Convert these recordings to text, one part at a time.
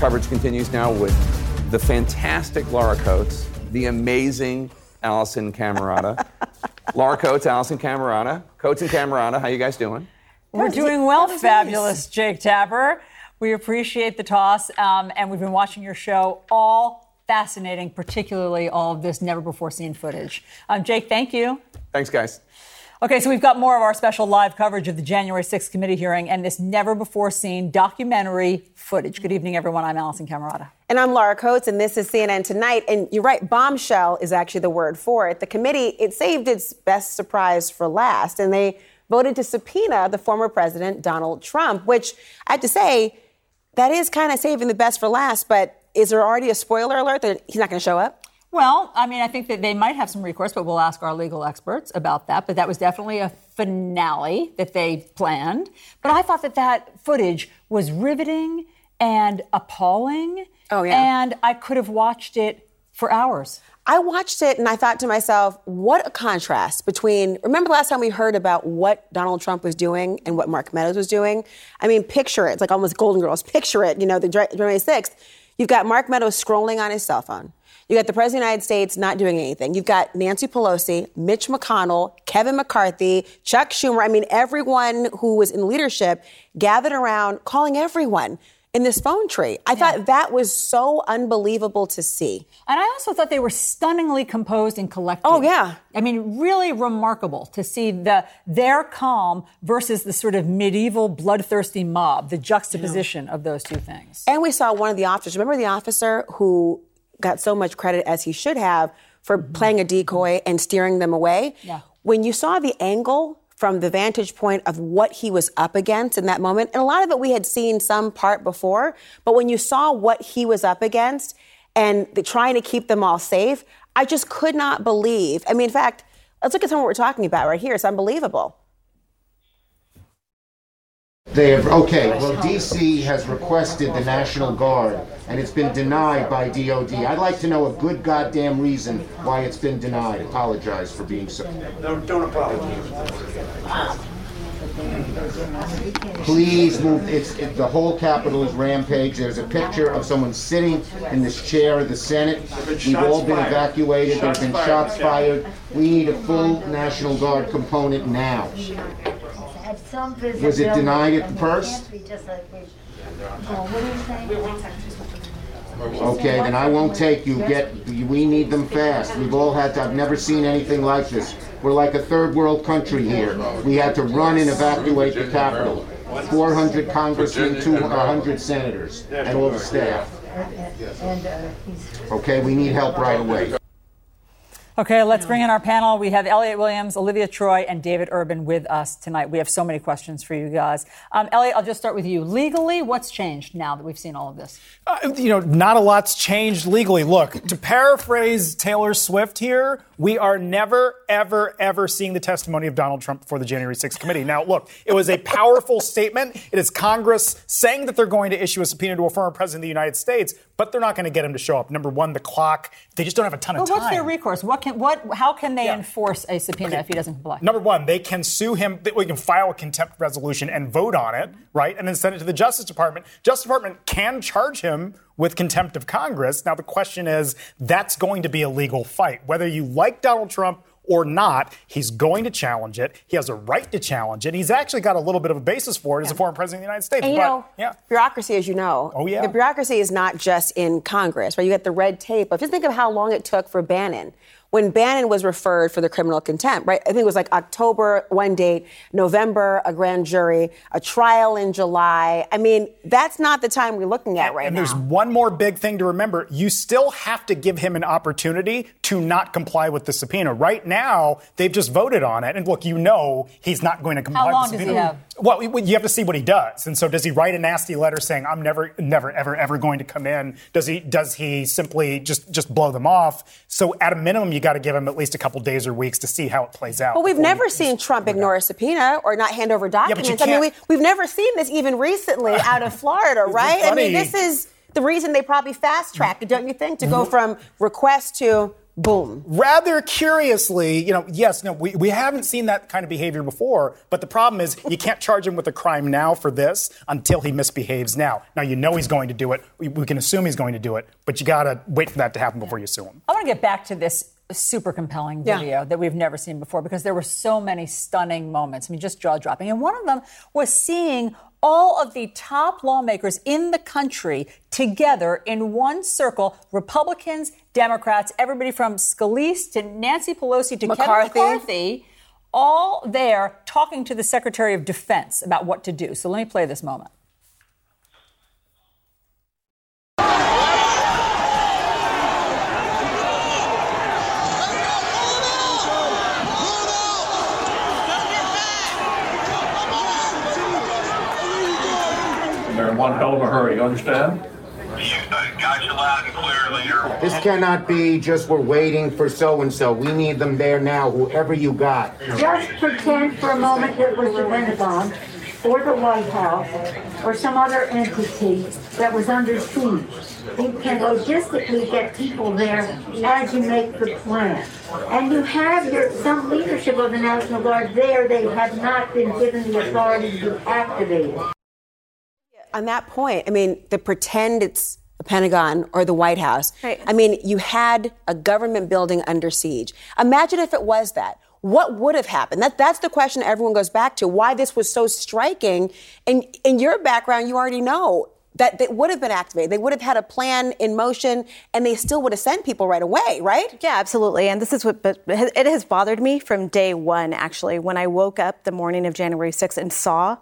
coverage continues now with the fantastic Laura Coates, the amazing Alisyn Camerota. Laura Coates, Alisyn Camerota. Coates and Camerota, how you guys doing? We're doing well, fabulous, Jake Tapper. We appreciate the toss, um, and we've been watching your show all fascinating, particularly all of this never before seen footage. Um, Jake, thank you. Thanks, guys. Okay, so we've got more of our special live coverage of the January 6th committee hearing and this never before seen documentary footage. Good evening, everyone. I'm Alisyn Camerota. And I'm Laura Coates, and this is CNN Tonight. And you're right, bombshell is actually the word for it. The committee, it saved its best surprise for last, and they voted to subpoena the former president, Donald Trump, which I have to say, that is kind of saving the best for last, but is there already a spoiler alert that he's not going to show up? Well, I mean, I think that they might have some recourse, but we'll ask our legal experts about that. But that was definitely a finale that they planned. But I thought that that footage was riveting and appalling. Oh, yeah. And I could have watched it for hours. I watched it and I thought to myself, what a contrast between. Remember the last time we heard about what Donald Trump was doing and what Mark Meadows was doing? I mean, picture it. It's like almost Golden Girls. Picture it, you know, the January 6th. You've got Mark Meadows scrolling on his cell phone. You got the President of the United States not doing anything. You've got Nancy Pelosi, Mitch McConnell, Kevin McCarthy, Chuck Schumer. I mean, everyone who was in leadership gathered around calling everyone in this phone tree. I yeah. thought that was so unbelievable to see. And I also thought they were stunningly composed and collected. Oh yeah. I mean, really remarkable to see the their calm versus the sort of medieval bloodthirsty mob, the juxtaposition yeah. of those two things. And we saw one of the officers. Remember the officer who got so much credit as he should have for mm-hmm. playing a decoy and steering them away. Yeah. When you saw the angle from the vantage point of what he was up against in that moment, and a lot of it we had seen some part before, but when you saw what he was up against and the, trying to keep them all safe, I just could not believe. I mean, in fact, let's look at some of what we're talking about right here. It's unbelievable. They have, okay, well, DC has requested the National Guard, and it's been denied by DOD. I'd like to know a good goddamn reason why it's been denied. Apologize for being so. No, don't apologize. Please move, it's, it- the whole Capitol is rampage. There's a picture of someone sitting in this chair of the Senate. We've all been evacuated, there've been shots fired. We need a full National Guard component now. Was it denied at the first? Okay, then I won't take you. Get, we need them fast. We've all had to, I've never seen anything like this. We're like a third world country here. We had to run and evacuate the Capitol. 400 congressmen, 200 senators, and all the staff. Uh, okay, we need help right away. Okay, let's bring in our panel. We have Elliot Williams, Olivia Troy, and David Urban with us tonight. We have so many questions for you guys. Um, Elliot, I'll just start with you. Legally, what's changed now that we've seen all of this? Uh, you know, not a lot's changed legally. Look, to paraphrase Taylor Swift here, we are never, ever, ever seeing the testimony of Donald Trump before the January 6th committee. Now, look, it was a powerful statement. It is Congress saying that they're going to issue a subpoena to a former president of the United States, but they're not going to get him to show up. Number one, the clock. They just don't have a ton well, of time. What's their recourse? What can what? How can they yeah. enforce a subpoena okay. if he doesn't comply? Number one, they can sue him. We can file a contempt resolution and vote on it, right, and then send it to the Justice Department. Justice Department can charge him with contempt of Congress. Now the question is, that's going to be a legal fight, whether you like Donald Trump or not, he's going to challenge it. He has a right to challenge it. He's actually got a little bit of a basis for it as a former president of the United States. And, you but, know, yeah. bureaucracy, as you know, oh yeah, the bureaucracy is not just in Congress, right? You get the red tape. But just think of how long it took for Bannon when Bannon was referred for the criminal contempt, right? I think it was like October, one date, November, a grand jury, a trial in July. I mean, that's not the time we're looking at right and now. And there's one more big thing to remember. You still have to give him an opportunity to not comply with the subpoena. Right now, they've just voted on it. And look, you know he's not going to comply How long with the subpoena. Does he have? Well, you have to see what he does. And so does he write a nasty letter saying, I'm never, never, ever, ever going to come in? Does he, does he simply just, just blow them off? So at a minimum, you got to give him at least a couple days or weeks to see how it plays out. But we've never seen Trump ignore a subpoena or not hand over documents. Yeah, I mean, we, we've never seen this even recently out of Florida, right? I mean, this is the reason they probably fast tracked it, don't you think? To go mm-hmm. from request to boom. Rather curiously, you know, yes, no, we, we haven't seen that kind of behavior before, but the problem is you can't charge him with a crime now for this until he misbehaves now. Now, you know he's going to do it. We, we can assume he's going to do it, but you got to wait for that to happen before you sue him. I want to get back to this super compelling Yeah. video that we've never seen before because there were so many stunning moments. I mean, just jaw dropping. And one of them was seeing all of the top lawmakers in the country together in one circle Republicans, Democrats, everybody from Scalise to Nancy Pelosi to McCarthy. Kevin McCarthy, all there talking to the Secretary of Defense about what to do. So let me play this moment. One hell of a hurry, you understand? Got you loud and clear, leader. This cannot be just we're waiting for so-and-so. We need them there now, whoever you got. Just pretend for a moment it was the Pentagon or the White House or some other entity that was under siege. You can logistically get people there as you make the plan. And you have your, some leadership of the National Guard there. They have not been given the authority to activate it. On that point, I mean, the pretend it's the Pentagon or the White House. Right. I mean, you had a government building under siege. Imagine if it was that. What would have happened? That, that's the question everyone goes back to. Why this was so striking. And in your background, you already know that they would have been activated. They would have had a plan in motion, and they still would have sent people right away, right? Yeah, absolutely. And this is what, but it has bothered me from day one, actually. When I woke up the morning of January 6th and saw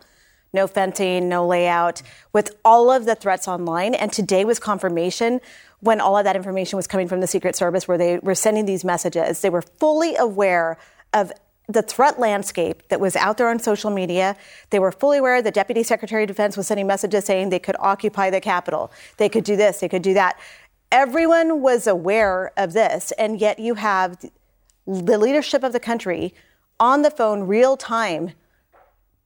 no fencing, no layout, with all of the threats online. And today was confirmation when all of that information was coming from the Secret Service, where they were sending these messages. They were fully aware of the threat landscape that was out there on social media. They were fully aware the Deputy Secretary of Defense was sending messages saying they could occupy the Capitol, they could do this, they could do that. Everyone was aware of this, and yet you have the leadership of the country on the phone real time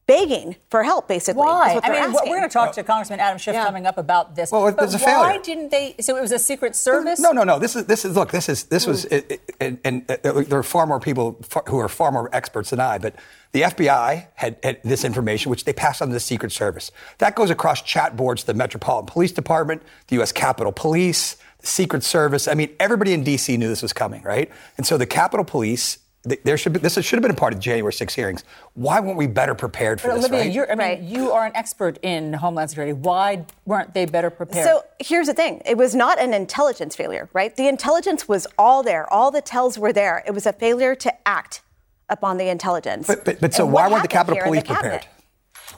begging for help, basically. Why? I mean, asking. we're going to talk to Congressman Adam Schiff coming up about this. Well, but there's a why failure. didn't they? So it was a Secret Service. No, no, no. This is this is look. This is this was it, it, and, and uh, there are far more people far, who are far more experts than I. But the FBI had, had this information, which they passed on to the Secret Service. That goes across chat boards, to the Metropolitan Police Department, the U.S. Capitol Police, the Secret Service. I mean, everybody in D.C. knew this was coming, right? And so the Capitol Police. Th- There should be, this should have been a part of the January 6 hearings. Why weren't we better prepared for But this? Olivia, right? you're, I mean, Right. you are an expert in Homeland Security. Why weren't they better prepared? So here's the thing it was not an intelligence failure, right? The intelligence was all there, all the tells were there. It was a failure to act upon the intelligence. But- but- but so why weren't the Capitol Police the prepared?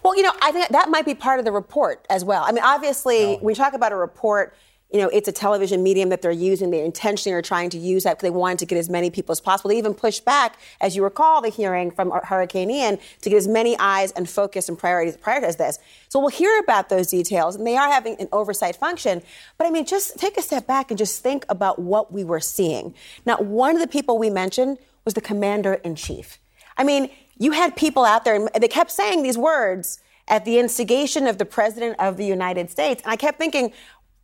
Well, you know, I think that might be part of the report as well. I mean, obviously, when you talk about a report, you know, it's a television medium that they're using. They intentionally are trying to use that because they wanted to get as many people as possible. They even pushed back, as you recall, the hearing from Hurricane Ian to get as many eyes and focus and priorities prioritize this. So we'll hear about those details, and they are having an oversight function. But I mean, just take a step back and just think about what we were seeing. Now, one of the people we mentioned was the commander in chief. I mean, you had people out there, and they kept saying these words at the instigation of the President of the United States. And I kept thinking,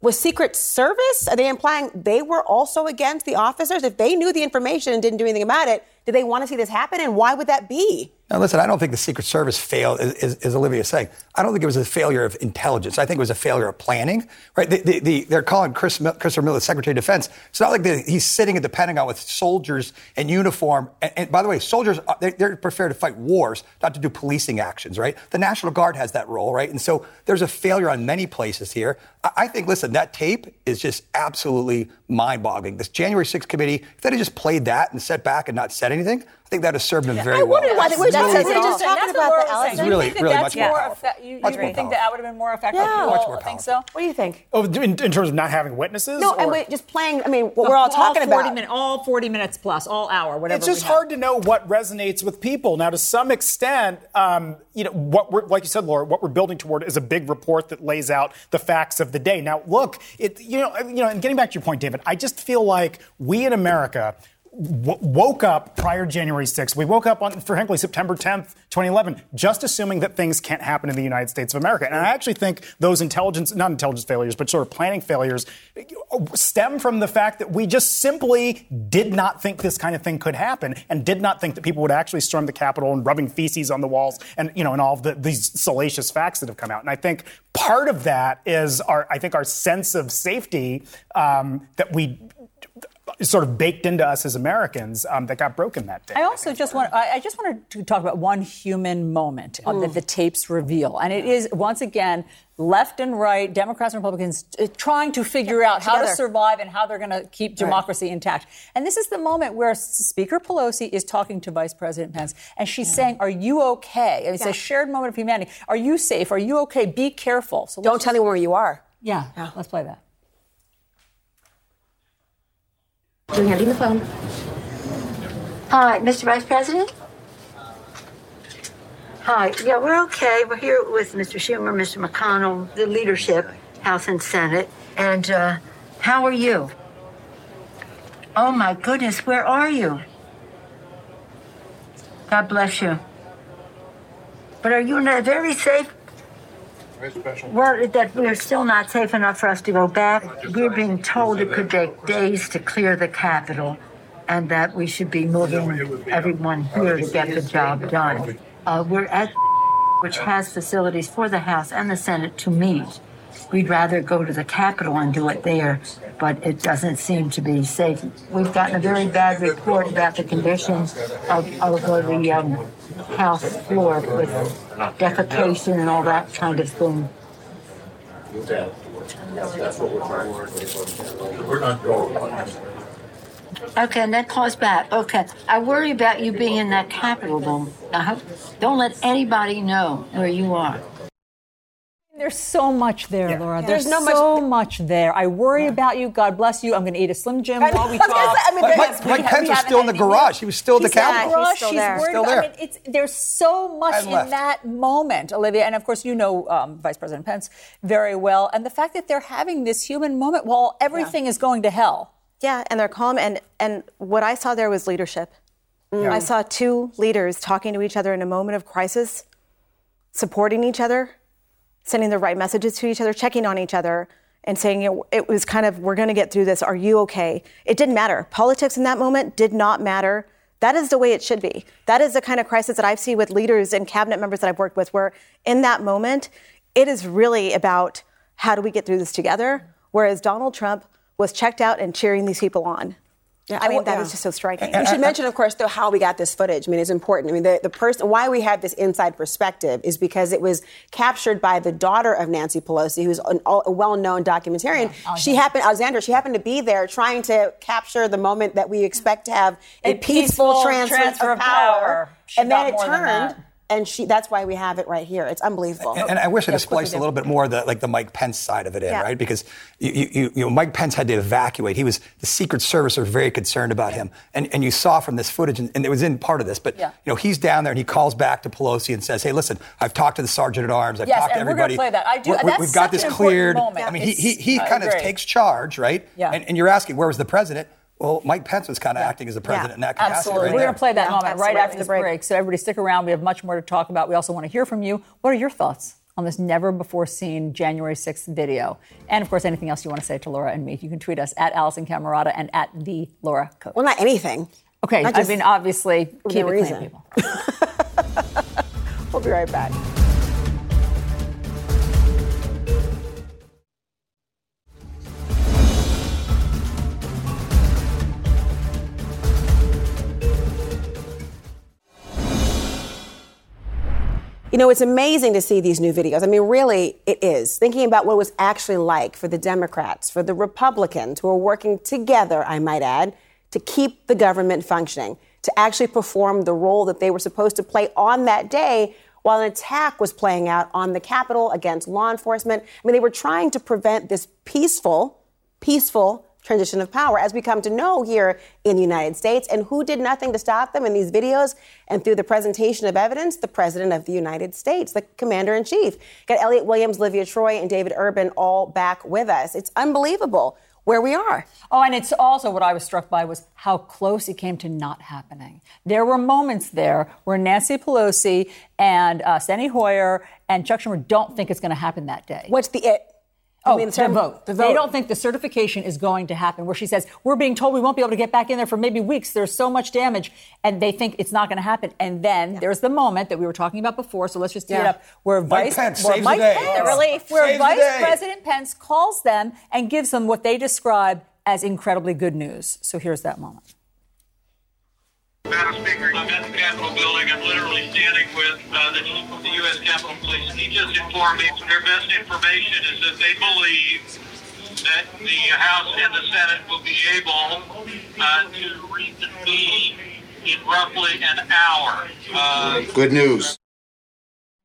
was Secret Service? Are they implying they were also against the officers? If they knew the information and didn't do anything about it, did they want to see this happen? And why would that be? Now, listen, I don't think the Secret Service failed, as, as- Olivia is saying. I don't think it was a failure of intelligence. I think it was a failure of planning, right? The, the, the, they're calling Chris, Christopher Miller Secretary of Defense. It's not like he's sitting at the Pentagon with soldiers in uniform. And, and by the way, soldiers, are- they, they're prepared to fight wars, not to do policing actions, right? The National Guard has that role, right? And so there's a failure on many places here. I, I think, listen, that tape is just absolutely mind boggling. This January 6th committee, if they had just played that and sat back and not said anything, think that has have served them very I well. wonder why they were That's just, what they we're just talking about the saying. Alisyn. Do Really, really much more more powerful. effe- you, Much think that that would have been more effective? Yeah. You Much all more think so? What do you think? Oh, in, in terms of not having witnesses? No, and or- wait, just playing. I mean, what we're all talking 40 about. Min, all 40 minutes plus, all hour, whatever. It's just hard to know what resonates with people. Now, to some extent, um, you know, what we're, like you said, Laura, what we're building toward is a big report that lays out the facts of the day. Now, look, it, you know, you know, and getting back to your point, David, I just feel like we in America w- woke up prior January 6th. We woke up on, frankly, September 10th, 2011, just assuming that things can't happen in the United States of America. And I actually think those intelligence, not intelligence failures, but sort of planning failures stem from the fact that we just simply did not think this kind of thing could happen and did not think that people would actually storm the Capitol and rubbing feces on the walls and, you know, and all of the, these salacious facts that have come out. And I think part of that is our, I think our sense of safety um, that we sort of baked into us as Americans um, that got broken that day. I also just want I I just wanted to talk about one human moment uh, that the tapes reveal, and it is once again left and right, Democrats and Republicans uh, trying to figure out how to survive and how they're going to keep democracy intact. And this is the moment where Speaker Pelosi is talking to Vice President Pence, and she's saying, "Are you okay?" And it's Yeah. a shared moment of humanity. Are you safe? Are you okay? Be careful. So Don't let's tell anyone where you are. Yeah, let's play that. You're handing the phone. Hi, Mr. Vice President? Hi, yeah, we're okay. We're here with Mr. Schumer, Mr. McConnell, the leadership, House and Senate. And uh, how are you? Oh my goodness, where are you? God bless you. But are you in a very safe Very special. well, that we're still not safe enough for us to go back. We're being told it could take days to clear the Capitol and that we should be moving everyone here to get the job done. Uh, we're at which has facilities for the House and the Senate to meet. We'd rather go to the Capitol and do it there, but it doesn't seem to be safe. We've gotten a very bad report about the conditions of, of the um, House floor with defecation and all that kind of thing. Okay, and that calls back. Okay, I worry about you being in that Capitol room. I hope, don't let anybody know where you are. There's so much there, Laura. There's, There's no much- so much there. I worry about you. God bless you. I'm going to eat a Slim Jim while we I was talk. say, I mean, Mike, Mike, Mike Pence was still in the garage. He was still at the He's back. Capitol. He's still she's there. worried Still about- there. I mean, it's, there's so much in that moment, Olivia. And of course, you know um, Vice President Pence very well. And the fact that they're having this human moment while everything is going to hell. Yeah, and they're calm. And, and what I saw there was leadership. I saw two leaders talking to each other in a moment of crisis, supporting each other, sending the right messages to each other, checking on each other, and saying, it was kind of, we're going to get through this. Are you okay? It didn't matter. Politics in that moment did not matter. That is the way it should be. That is the kind of crisis that I've seen with leaders and cabinet members that I've worked with, where in that moment, it is really about how do we get through this together? Whereas Donald Trump was checked out and cheering these people on. I mean, that yeah. is just so striking. We should mention, of course, though, how we got this footage. I mean, it's important. I mean, the, the person, why we have this inside perspective is because it was captured by the daughter of Nancy Pelosi, who's an, a well-known documentarian. she happened, Alexandra, she happened to be there trying to capture the moment that we expect to have a, A peaceful, peaceful transfer, transfer of of power. power. And then it turned. And she, that's why we have it right here. It's unbelievable. And, and I wish I had spliced a little bit more the like the Mike Pence side of it in, Yeah. right? Because you, you, you know, Mike Pence had to evacuate. He was the Secret Service was very concerned about him, and and you saw from this footage, and, and it was in part of this. But Yeah. you know, he's down there and he calls back to Pelosi and says, "Hey, listen, I've talked to the sergeant at arms. I've Yes, talked to and we're everybody. play that. I do- that's we've got this cleared. moment. I mean, he he, he kind of takes charge, right? Yeah. And, and you're asking where was the president? Well, Mike Pence was kind of acting as the president in that capacity. Absolutely. right We're there. going to play that Yeah, moment right after the break. So everybody stick around. We have much more to talk about. We also want to hear from you. What are your thoughts on this never before seen January 6th video? And of course, anything else you want to say to Laura and me. You can tweet us at Alisyn Camerota and at the Laura Coates. well, not anything. Okay, Not I mean, obviously, keep no it clean, people. We'll be right back. You know, it's amazing to see these new videos. I mean, really, it is. Thinking about what it was actually like for the Democrats, for the Republicans who are working together, I might add, to keep the government functioning, to actually perform the role that they were supposed to play on that day while an attack was playing out on the Capitol against law enforcement. I mean, they were trying to prevent this peaceful, peaceful transition of power, as we come to know here in the United States. And who did nothing to stop them in these videos and through the presentation of evidence? The President of the United States, the Commander in Chief. Got Elliot Williams, Olivia Troy, and David Urban all back with us. It's unbelievable where we are. Oh, and it's also what I was struck by was how close it came to not happening. There were moments there where Nancy Pelosi and uh, Steny Hoyer and Chuck Schumer don't think it's going to happen that day. What's the it? Oh, mean, the, term- vote. the They don't think the certification is going to happen. Where she says we're being told we won't be able to get back in there for maybe weeks. There's so much damage, and they think it's not going to happen. And then there's the moment that we were talking about before. So let's just tee it up where Mike Vice Pence where Mike. Pence, relief. where Saves Vice. President Pence calls them and gives them what they describe as incredibly good news. So here's that moment. Madam Speaker, I'm at the Capitol building. I'm literally standing with uh, the chief of the U.S. Capitol Police. He just informed me their best information is that they believe that the House and the Senate will be able uh, to reconvene in roughly an hour. Uh, Good news.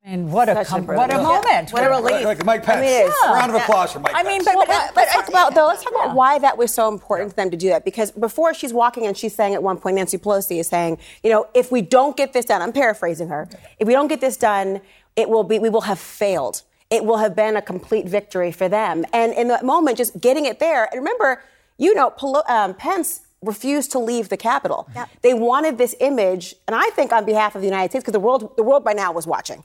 And what a Such a com- brilliant- what a moment! What a relief. Like Mike Pence. I mean, it is. Round of applause for Mike I Pence. mean, but, Well, but, but, let's talk about though. Let's talk about why that was so important for them to do that. Because before she's walking and she's saying at one point, Nancy Pelosi is saying, you know, if we don't get this done, I'm paraphrasing her. If we don't get this done, it will be we will have failed. It will have been a complete victory for them. And in that moment, just getting it there. And remember, you know, Pelo- um, Pence refused to leave the Capitol. They wanted this image, and I think on behalf of the United States, because the world, the world by now was watching,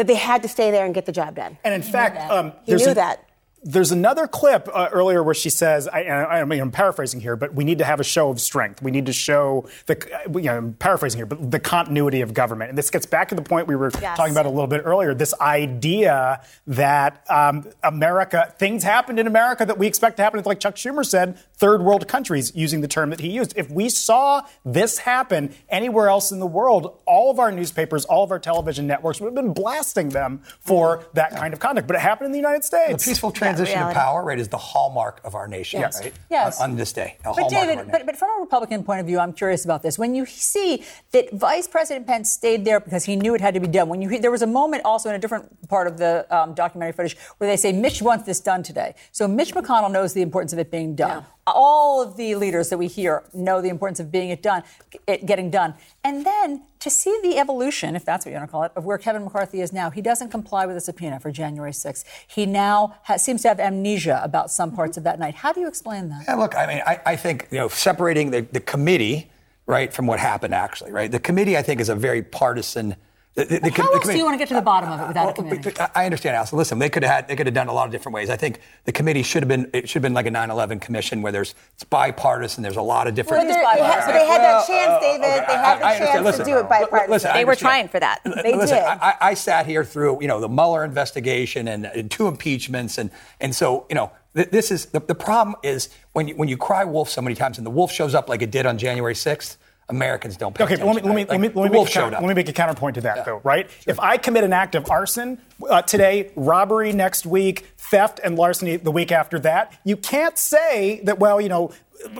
that they had to stay there and get the job done. And in fact, um, He knew a- that. There's another clip uh, earlier where she says, I, I, I mean, I'm paraphrasing here, but we need to have a show of strength. We need to show the, uh, you know, I'm paraphrasing here, but the continuity of government. And this gets back to the point we were Yes. talking about a little bit earlier this idea that um, America, things happened in America that we expect to happen, like Chuck Schumer said, third world countries, using the term that he used. If we saw this happen anywhere else in the world, all of our newspapers, all of our television networks would have been blasting them for that kind of conduct. But it happened in the United The States. peaceful transition of reality. power, right, is the hallmark of our nation, Yes. right? Yes. On, on this day. A But of David, but, but from a Republican point of view, I'm curious about this. When you see that Vice President Pence stayed there because he knew it had to be done, when you there was a moment also in a different part of the um, documentary footage where they say Mitch wants this done today. So Mitch McConnell knows the importance of it being done. All of the leaders that we hear know the importance of being it done, it getting done, and then to see the evolution, if that's what you want to call it, of where Kevin McCarthy is now. He doesn't comply with a subpoena for January 6th. He now has, seems to have amnesia about some parts of that night. How do you explain that? Yeah, look, I mean, I, I think, you know, separating the, the committee, right, from what happened actually, right? The committee, I think, is a very partisan. The, the, the, How the else do you want to get to the bottom of it without a committee? but- but I understand, Alisyn. Listen, they could have had, they could have done a lot of different ways. I think the committee should have been, it should have been like a 9/11 commission where there's it's bipartisan. There's a lot of different. But, they're- had, but they had that chance, uh, David. Okay, they I- had the I understand. chance Listen, to do it bipartisan. listen, They were trying for that. They Listen, did. I, I- I sat here through, you know, the Mueller investigation and, and two impeachments, and and so, you know, this is the, the problem is when you, when you cry wolf so many times and the wolf shows up like it did on January 6th, Americans don't pay Okay, let me let me right? let me, Like, let me, the make, a counter, let me make a counterpoint to that though, right? If I commit an act of arson uh, today, robbery next week, theft and larceny the week after that, you can't say that well, you know.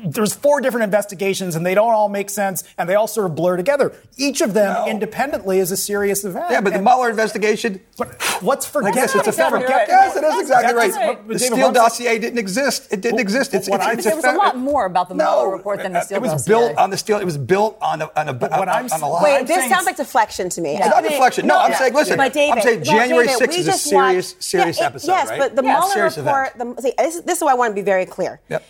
There's four different investigations and they don't all make sense and they all sort of blur together. Each of them No. independently is a serious event. Yeah, but the Mueller investigation. What's forget? Yes, it's a exactly fabric. right. Yes, it is That's- exactly right. right. The David, Steele what I'm dossier didn't exist. It didn't Well, exist. It's, what it's, I'm- it's There was a lot more about the no, Mueller report than the Steele It was dossier. built on the Steele. It was built on a on a what on, I'm on a lie. Wait, I'm this sounds like deflection to me. It's not deflection. No, I'm saying, listen, But David, I'm saying January 6th we is a just serious, serious episode, Yes, but the Mueller report. This, this is why I want to be very clear. Yep.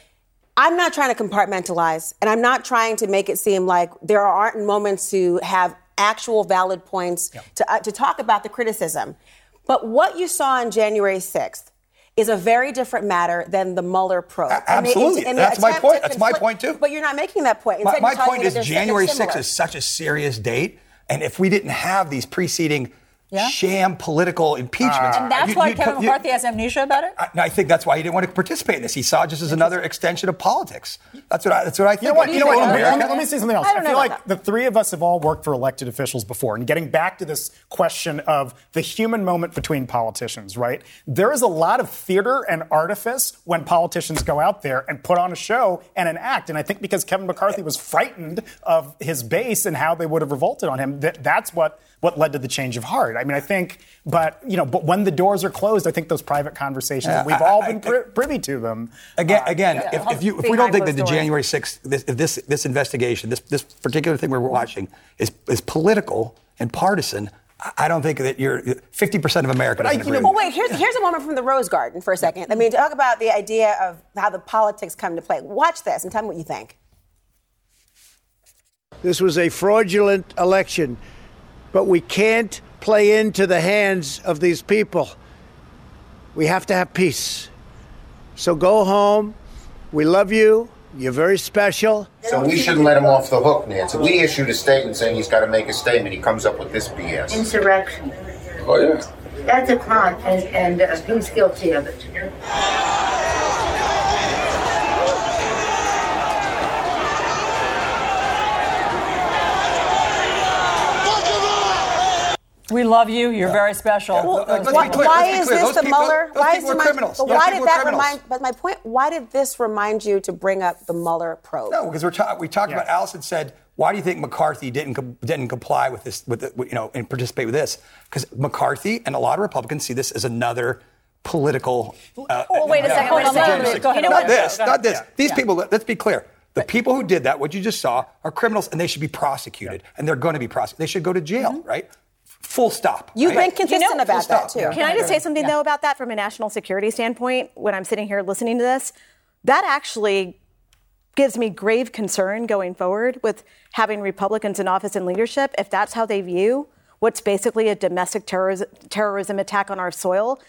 I'm not trying to compartmentalize, and I'm not trying to make it seem like there aren't moments to have actual valid points to, uh, to talk about the criticism. But what you saw on January 6th is a very different matter than the Mueller probe. A- And the- absolutely. and the That's my point. That's my point, too. But you're not making that point. My, Instead, my you're point is January 6th is such a serious date, and if we didn't have these preceding Yeah. sham political impeachments, and that's you- why you- Kevin you- McCarthy has amnesia about it? I, I think that's why he didn't want to participate in this. He saw it just as another extension of politics. That's what I, that's what I think. You know what? You know what? Let me, America- let me say something else. I I, don't know feel about like the three of us have all worked for elected officials before, and getting back to this question of the human moment between politicians, right? There is a lot of theater and artifice when politicians go out there and put on a show and an act. And I think because Kevin McCarthy was frightened of his base and how they would have revolted on him, that, that's what what led to the change of heart. I mean, I think, but you know, but when the doors are closed, I think those private conversations, Yeah, we've I- all I- been pri- privy to them. Again, Uh, again, yeah. if, if you if we don't think that the doors. January 6th, this, if this this investigation, this this particular thing we're watching is is political and partisan, I- I don't think that you're 50% of America doesn't agree. Well, wait, here's, here's a moment from the Rose Garden for a second. I mean, talk about the idea of how the politics come to play. Watch this and tell me what you think. This was a fraudulent election, but we can't play into the hands of these people. We have to have peace. So go home. We love you. You're very special. So we shouldn't let him off the hook, Nancy. We issued a statement saying he's got to make a statement. He comes up with this BS. Insurrection. Oh, yeah. That's a crime, and, and uh, he's guilty of it. We love you. You're very special. Well, Those why, people- why is this the Mueller? those why is are remind- criminals. But why did that criminals. remind? But my point: Why did this remind you to bring up the Mueller probe? No, because we're ta- we talked about. Alisyn said, "Why do you think McCarthy didn't com- didn't comply with this? With the, you know, and participate with this? Because McCarthy and a lot of Republicans see this as another political. Uh, Well, wait a no, second, wait a second. no, no, Go ahead, Not go this. Not this. Yeah. These Yeah. people. Let's be clear. The people who did that, what you just saw, are criminals, and they should be prosecuted, and they're going to be prosecuted. They should go to jail, right? Full stop. You've right? been consistent You know- about that too. Can I just say something though about that from a national security standpoint? When I'm sitting here listening to this, that actually gives me grave concern going forward with having Republicans in office and leadership. If that's how they view what's basically a domestic terrorism, terrorism attack on our soil,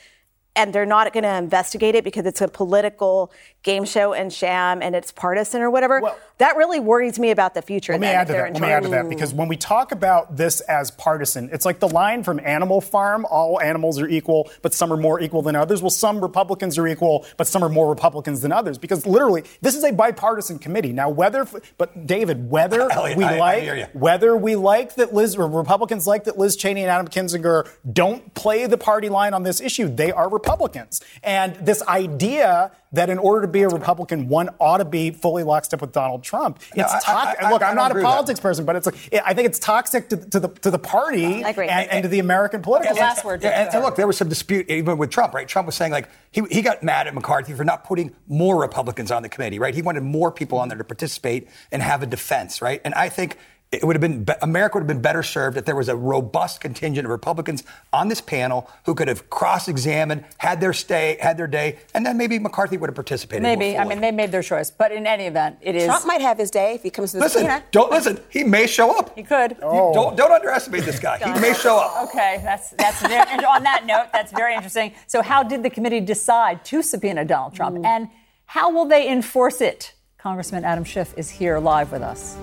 and they're not going to investigate it because it's a political game show and sham and it's partisan or whatever. that really worries me about the future. Let me add to that. Let me add to that because when we talk about this as partisan, it's like the line from Animal Farm: all animals are equal, but some are more equal than others. Well, some Republicans are equal, but some are more Republicans than others. Because literally, this is a bipartisan committee. Now, whether, but David, whether Elliot, we I- I like, hear you. whether we like that Liz or Republicans like that Liz Cheney and Adam Kinzinger don't play the party line on this issue, they are Republicans. And this idea that in order to be a Republican, one ought to be fully lockstep with Donald Trump. It's I- toxic. Look, I I'm don't a agree with that. politics person, but it's like, I think it's toxic to, to the to the party. And, and to the American political. And- system. Yeah, and, and look, there was some dispute even with Trump, right? Trump was saying like he, he got mad at McCarthy for not putting more Republicans on the committee, right? He wanted more people on there to participate and have a defense, right? And I think it would have been America would have been better served if there was a robust contingent of Republicans on this panel who could have cross-examined, had their stay, had their day, and then maybe McCarthy would have participated. Maybe. I mean, they made their choice. But in any event, it is. Trump might have his day if he comes to the listen, subpoena. don't listen. He may show up. He could. You Don't don't underestimate this guy. He may show up. Okay, that's that's very, and on that note, that's very interesting. So, how did the committee decide to subpoena Donald Trump, Mm. and how will they enforce it? Congressman Adam Schiff is here live with us.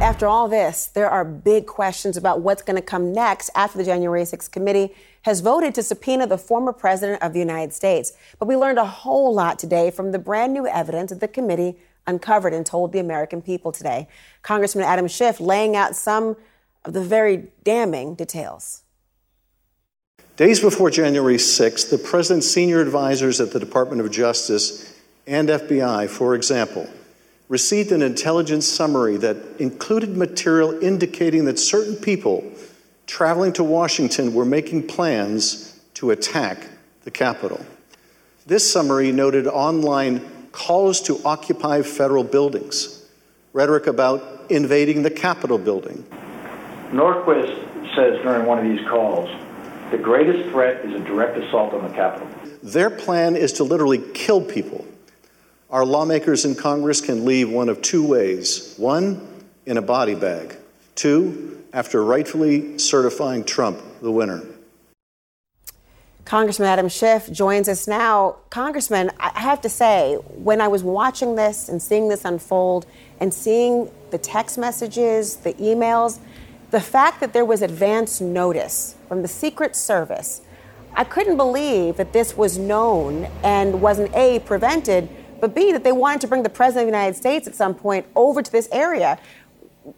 After all this, there are big questions about what's going to come next after the January 6th committee has voted to subpoena the former president of the United States. But we learned a whole lot today from the brand new evidence that the committee uncovered and told the American people today. Congressman Adam Schiff laying out some of the very damning details. Days before January 6th, the president's senior advisors at the Department of Justice and FBI, for example, received an intelligence summary that included material indicating that certain people traveling to Washington were making plans to attack the Capitol. This summary noted online calls to occupy federal buildings, rhetoric about invading the Capitol building, Norquist says during one of these calls, the greatest threat is a direct assault on the Capitol. Their plan is to literally kill people. Our lawmakers in Congress can leave one of two ways one, in a body bag, two, after rightfully certifying Trump the winner. Congressman Adam Schiff joins us now. Congressman, I have to say, when I was watching this and seeing this unfold and seeing the text messages, the emails, the fact that there was advance notice from the Secret Service, I couldn't believe that this was known and wasn't A, prevented, but B, that they wanted to bring the President of the United States at some point over to this area.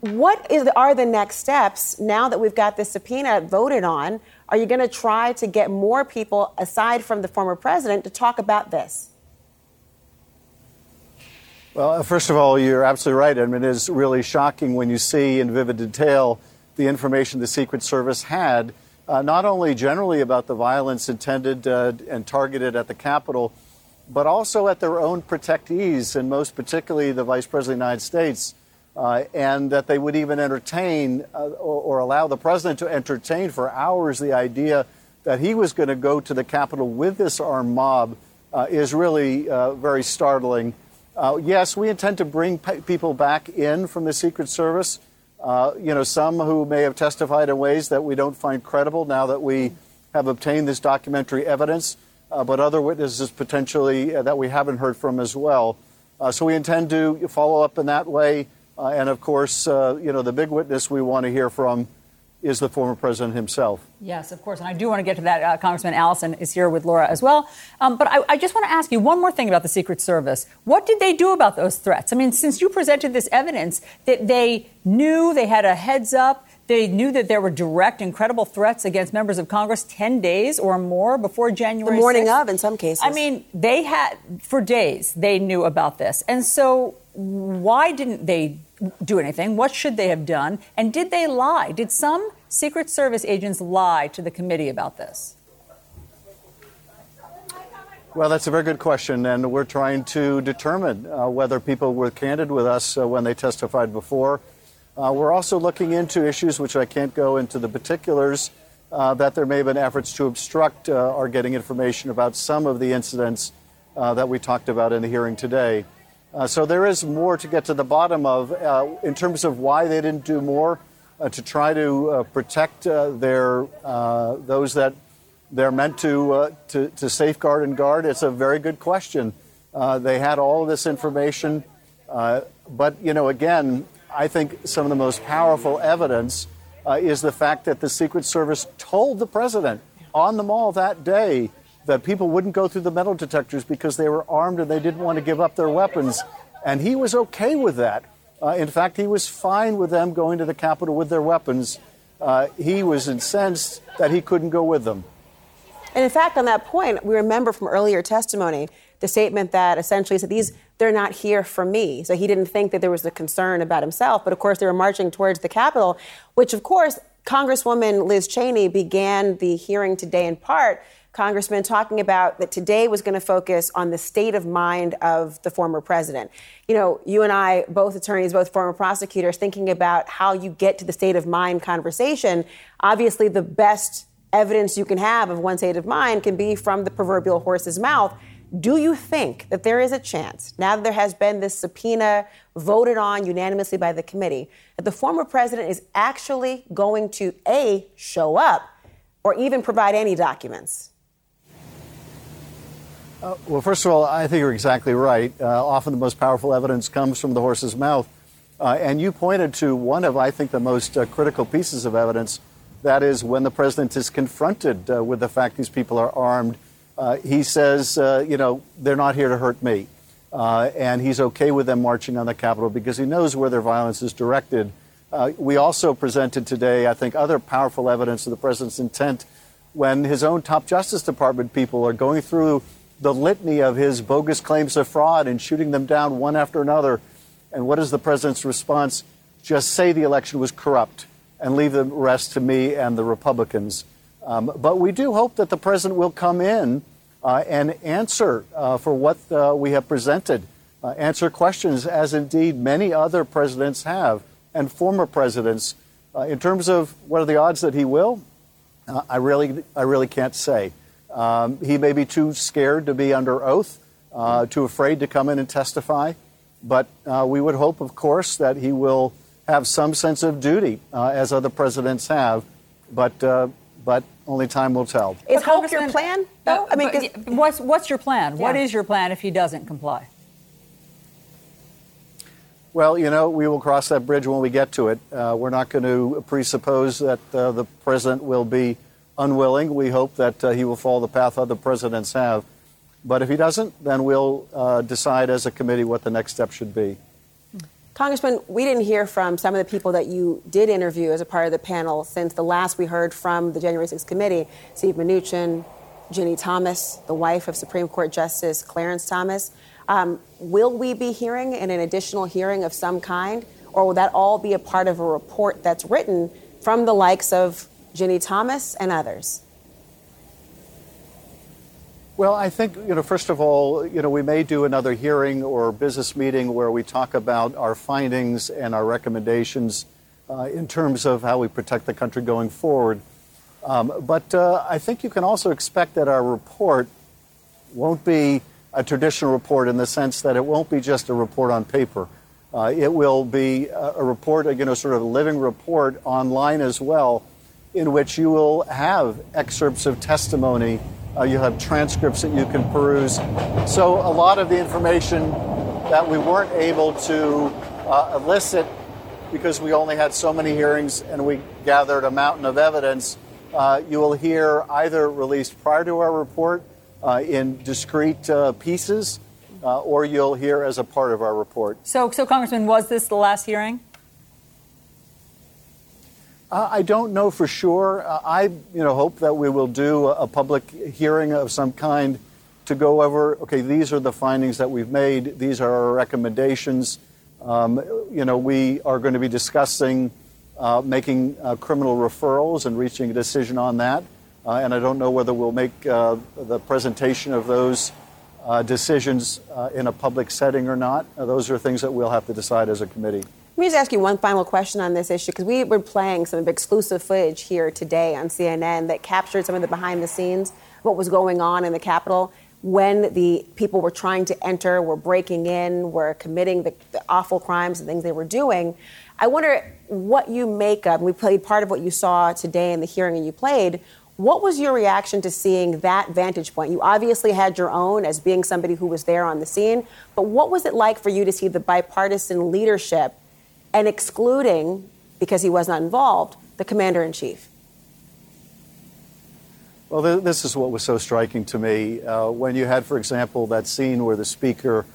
what is, are the next steps now that we've got this subpoena voted on? Are you going to try to get more people aside from the former president to talk about this? Well, uh, first of all, you're absolutely right. I mean, it is really shocking when you see in vivid detail the information the Secret Service had, uh, not only generally about the violence intended uh, and targeted at the Capitol, but also at their own protectees, and most particularly the Vice President of the United States, uh, and that they would even entertain uh, or, or, allow the President to entertain for hours the idea that he was going to go to the Capitol with this armed mob uh, is really very startling. Uh, yes, we intend to bring people back in from the Secret Service. Uh, you know, some who may have testified in ways that we don't find credible now that we have obtained this documentary evidence, uh, but other witnesses potentially uh, that we haven't heard from as well. Uh, so we intend to follow up in that way. Uh, and of course, you know, the big witness we want to hear from is the former president himself. Yes, of course. And I do want to get to that. Uh, Congressman Alisyn is here with Laura as well. Um, but I, I, just want to ask you one more thing about the Secret Service. What did they do about those threats? I mean, since you presented this evidence that they knew they had a heads up, they knew that there were direct, incredible threats against members of Congress 10 days or more before January The morning 6th. of, in some cases. I mean, they had, for days, they knew about this. And so why didn't they do anything? What should they have done? And did they lie? Did some Secret Service agents lie to the committee about this? Well, that's a very good question, and we're trying to determine uh, whether people were candid with us uh, when they testified before. Uh, we're also looking into issues which I can't go into the particulars, uh, that there may have been efforts to obstruct uh, our getting information about some of the incidents uh, that we talked about in the hearing today. Uh, so there is more to get to the bottom of uh, in terms of why they didn't do more to try to protect their those that they're meant to, to, to safeguard and guard. It's a very good question. they had all this information, but you know, again, I think some of the most powerful evidence is the fact that the Secret Service told the president on the mall that day that people wouldn't go through the metal detectors because they were armed and they didn't want to give up their weapons. And he was okay with that. Uh, in fact, he was fine with them going to the Capitol with their weapons. Uh, he was incensed that he couldn't go with them. And in fact, on that point, we remember from earlier testimony the statement that essentially said these they're not here for me. So he didn't think that there was a concern about himself, but of course they were marching towards the Capitol, which of course Congresswoman Liz Cheney began the hearing today in part Congressman, talking about that today was going to focus on the state of mind of the former president. You know, you and I, both attorneys, both former prosecutors, thinking about how you get to the state of mind conversation. Obviously, the best evidence you can have of one state of mind can be from the proverbial horse's mouth. Do you think that there is a chance, now that there has been this subpoena voted on unanimously by the committee, that the former president is actually going to A, show up, or even provide any documents? Uh, well, first of all, I think you're exactly right. Uh, often the most powerful evidence comes from the horse's mouth. Uh, and you pointed to one of, I think, the most uh, critical pieces of evidence. That is when the president is confronted uh, with the fact these people are armed. Uh, he says, you know, they're not here to hurt me. and he's okay with them marching on the Capitol because he knows where their violence is directed. we also presented today, I think, other powerful evidence of the president's intent when his own top Justice Department people are going through the litany of his bogus claims of fraud and shooting them down one after another. And what is the president's response? Just say the election was corrupt and leave the rest to me and the Republicans. Um, but we do hope that the president will come in uh, and answer uh, for what uh, we have presented, uh, answer questions, as indeed many other presidents have and former presidents. Uh, in terms of what are the odds that he will, uh, I really, I really can't say. Um, he may be too scared to be under oath, uh, too afraid to come in and testify. But uh, we would hope, of course, that he will have some sense of duty, uh, as other presidents have. But uh, but only time will tell. Is hope your plan? Though? I mean, what's what's your plan? Yeah. What is your plan if he doesn't comply? Well, you know, we will cross that bridge when we get to it. Uh, we're not going to presuppose that uh, the president will be unwilling. We hope that uh, he will follow the path other presidents have. But if he doesn't, then we'll uh, decide as a committee what the next step should be. Congressman, we didn't hear from some of the people that you did interview as a part of the panel since the last we heard from the January 6th committee Steve Mnuchin, Ginny Thomas, the wife of Supreme Court Justice Clarence Thomas. Um, will we be hearing in an additional hearing of some kind, or will that all be a part of a report that's written from the likes of Ginny Thomas and others? Well, I think, you know, first of all, you know, we may do another hearing or business meeting where we talk about our findings and our recommendations uh, in terms of how we protect the country going forward. Um, but uh, I think you can also expect that our report won't be a traditional report in the sense that it won't be just a report on paper. Uh, it will be a, a report, you know, sort of a living report online as well, in which you will have excerpts of testimony uh, you have transcripts that you can peruse. So a lot of the information that we weren't able to uh, elicit because we only had so many hearings and we gathered a mountain of evidence, uh, you will hear either released prior to our report uh, in discrete uh, pieces, uh, or you'll hear as a part of our report. So, so Congressman, was this the last hearing? Uh, I don't know for sure. Uh, I, you know, hope that we will do a, a public hearing of some kind to go over. Okay, these are the findings that we've made. These are our recommendations. Um, you know, we are going to be discussing uh, making uh, criminal referrals and reaching a decision on that. Uh, and I don't know whether we'll make uh, the presentation of those decisions in a public setting or not. those are things that we'll have to decide as a committee. Let me just ask you one final question on this issue because we were playing some exclusive footage here today on CNN that captured some of the behind the scenes, what was going on in the Capitol when the people were trying to enter, were breaking in, were committing the, the awful crimes and things they were doing. I wonder what you make of, we played part of what you saw today in the hearing and you played. What was your reaction to seeing that vantage point? You obviously had your own as being somebody who was there on the scene, but what was it like for you to see the bipartisan leadership and excluding, because he was not involved, the commander in chief? Well, this is what was so striking to me. Uh, when you had, for example, that scene where the speaker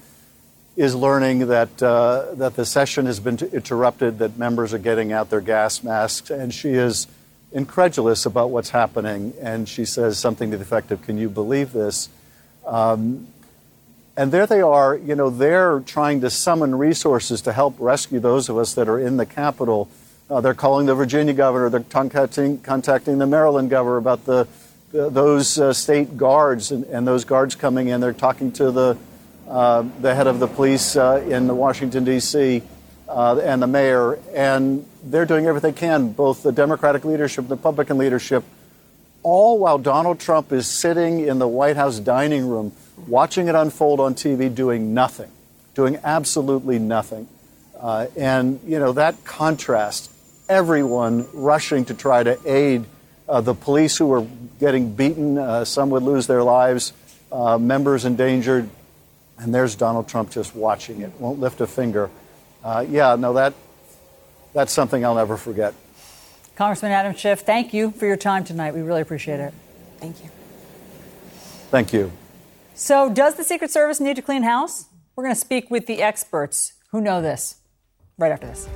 is learning that, uh, that the session has been interrupted, that members are getting out their gas masks, and she is incredulous about what's happening. And she says something to the effect of, Can you believe this? Um, and there they are, you know, they're trying to summon resources to help rescue those of us that are in the Capitol. Uh, they're calling the Virginia governor, they're contacting, contacting the Maryland governor about the, the those uh, state guards and, and, those guards coming in. They're talking to the, uh, the head of the police uh, in Washington, D.C., uh, and the mayor. And they're doing everything they can, both the Democratic leadership, the Republican leadership, all while Donald Trump is sitting in the White House dining room watching it unfold on TV, doing nothing, doing absolutely nothing. Uh, and, you know, that contrast, everyone rushing to try to aid uh, the police who were getting beaten, uh, some would lose their lives, uh, members endangered, and there's Donald Trump just watching it, won't lift a finger. Uh, yeah, no, that, that's something I'll never forget. Congressman Adam Schiff, thank you for your time tonight. We really appreciate it. Thank you. Thank you. So, does the Secret Service need to clean house? We're going to speak with the experts who know this right after this.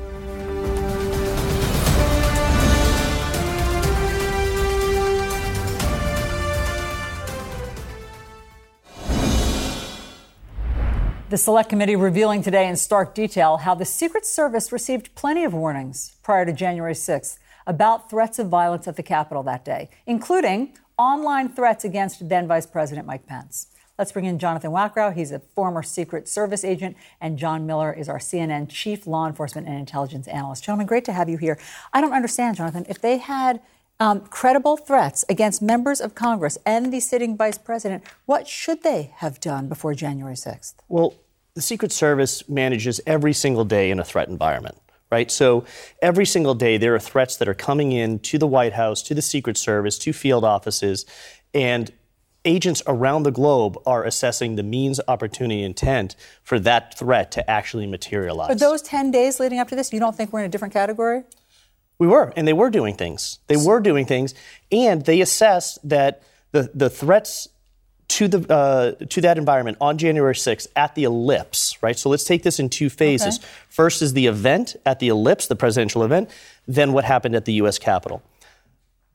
The Select Committee revealing today in stark detail how the Secret Service received plenty of warnings prior to January 6th about threats of violence at the Capitol that day, including online threats against then Vice President Mike Pence. Let's bring in Jonathan Wackrow. He's a former Secret Service agent, and John Miller is our CNN chief law enforcement and intelligence analyst. Gentlemen, great to have you here. I don't understand, Jonathan, if they had um, credible threats against members of Congress and the sitting vice president, what should they have done before January 6th? Well, the Secret Service manages every single day in a threat environment right? So every single day there are threats that are coming in to the White House, to the Secret Service, to field offices, and agents around the globe are assessing the means, opportunity, intent for that threat to actually materialize. But those 10 days leading up to this, you don't think we're in a different category? We were, and they were doing things. They were doing things, and they assessed that the, the threats to the uh, to that environment on January 6th at the Ellipse, right? So let's take this in two phases. Okay. First is the event at the Ellipse, the presidential event, then what happened at the U.S. Capitol.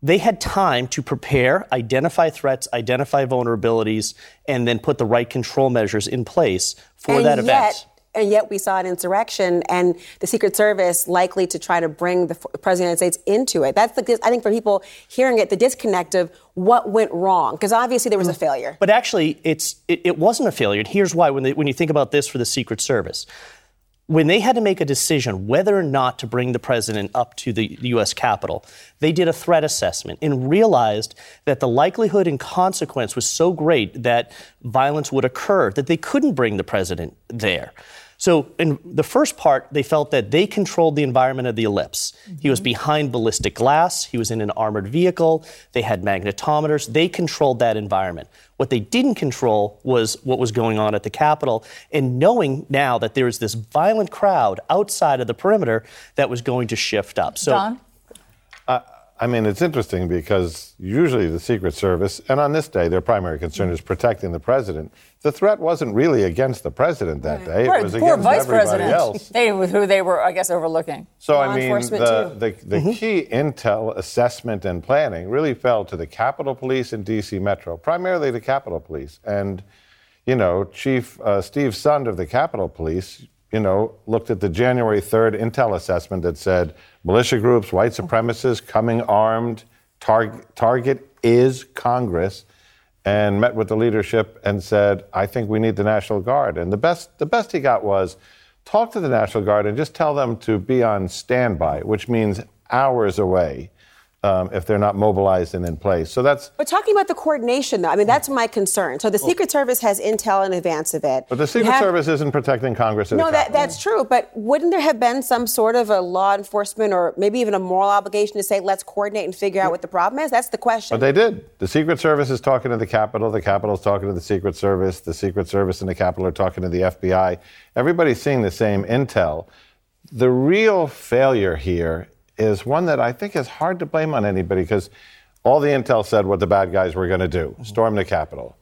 They had time to prepare, identify threats, identify vulnerabilities, and then put the right control measures in place for and that yet, event. And yet we saw an insurrection and the Secret Service likely to try to bring the President of the United States into it. That's the, I think for people hearing it, the disconnect of what went wrong. Because obviously there was a mm. failure. But actually, it's it, it wasn't a failure. And here's why: when they, when you think about this for the Secret Service, when they had to make a decision whether or not to bring the president up to the U.S. Capitol, they did a threat assessment and realized that the likelihood and consequence was so great that violence would occur that they couldn't bring the president there. So, in the first part, they felt that they controlled the environment of the ellipse. He was mm-hmm. behind ballistic glass, he was in an armored vehicle, they had magnetometers, they controlled that environment. What they didn't control was what was going on at the Capitol, and knowing now that there was this violent crowd outside of the perimeter that was going to shift up. So, Don? I mean, it's interesting because usually the Secret Service, and on this day, their primary concern is protecting the president. The threat wasn't really against the president that day; it Poor, was poor against vice everybody president. else. They, who they were, I guess, overlooking. So Law I mean, enforcement, the, too. the, the key intel assessment and planning really fell to the Capitol Police and D.C. Metro, primarily the Capitol Police. And you know, Chief uh, Steve Sund of the Capitol Police, you know, looked at the January 3rd intel assessment that said militia groups, white oh. supremacists, coming armed, target target is Congress. And met with the leadership and said, "I think we need the National Guard." And the best, the best he got was, talk to the National Guard and just tell them to be on standby, which means hours away um, if they're not mobilized and in place. So that's. But talking about the coordination, though, I mean, that's my concern. So the Secret Service has intel in advance of it. But the Secret have- Service isn't protecting Congress. No, that, that's true. But wouldn't there have been some sort of a law enforcement or maybe even a moral obligation to say, let's coordinate and figure out what the problem is? That's the question. But they did. The Secret Service is talking to the Capitol. The Capitol is talking to the Secret Service. The Secret Service and the Capitol are talking to the FBI. Everybody's seeing the same intel. The real failure here is one that I think is hard to blame on anybody because all the intel said what the bad guys were going to do storm the Capitol.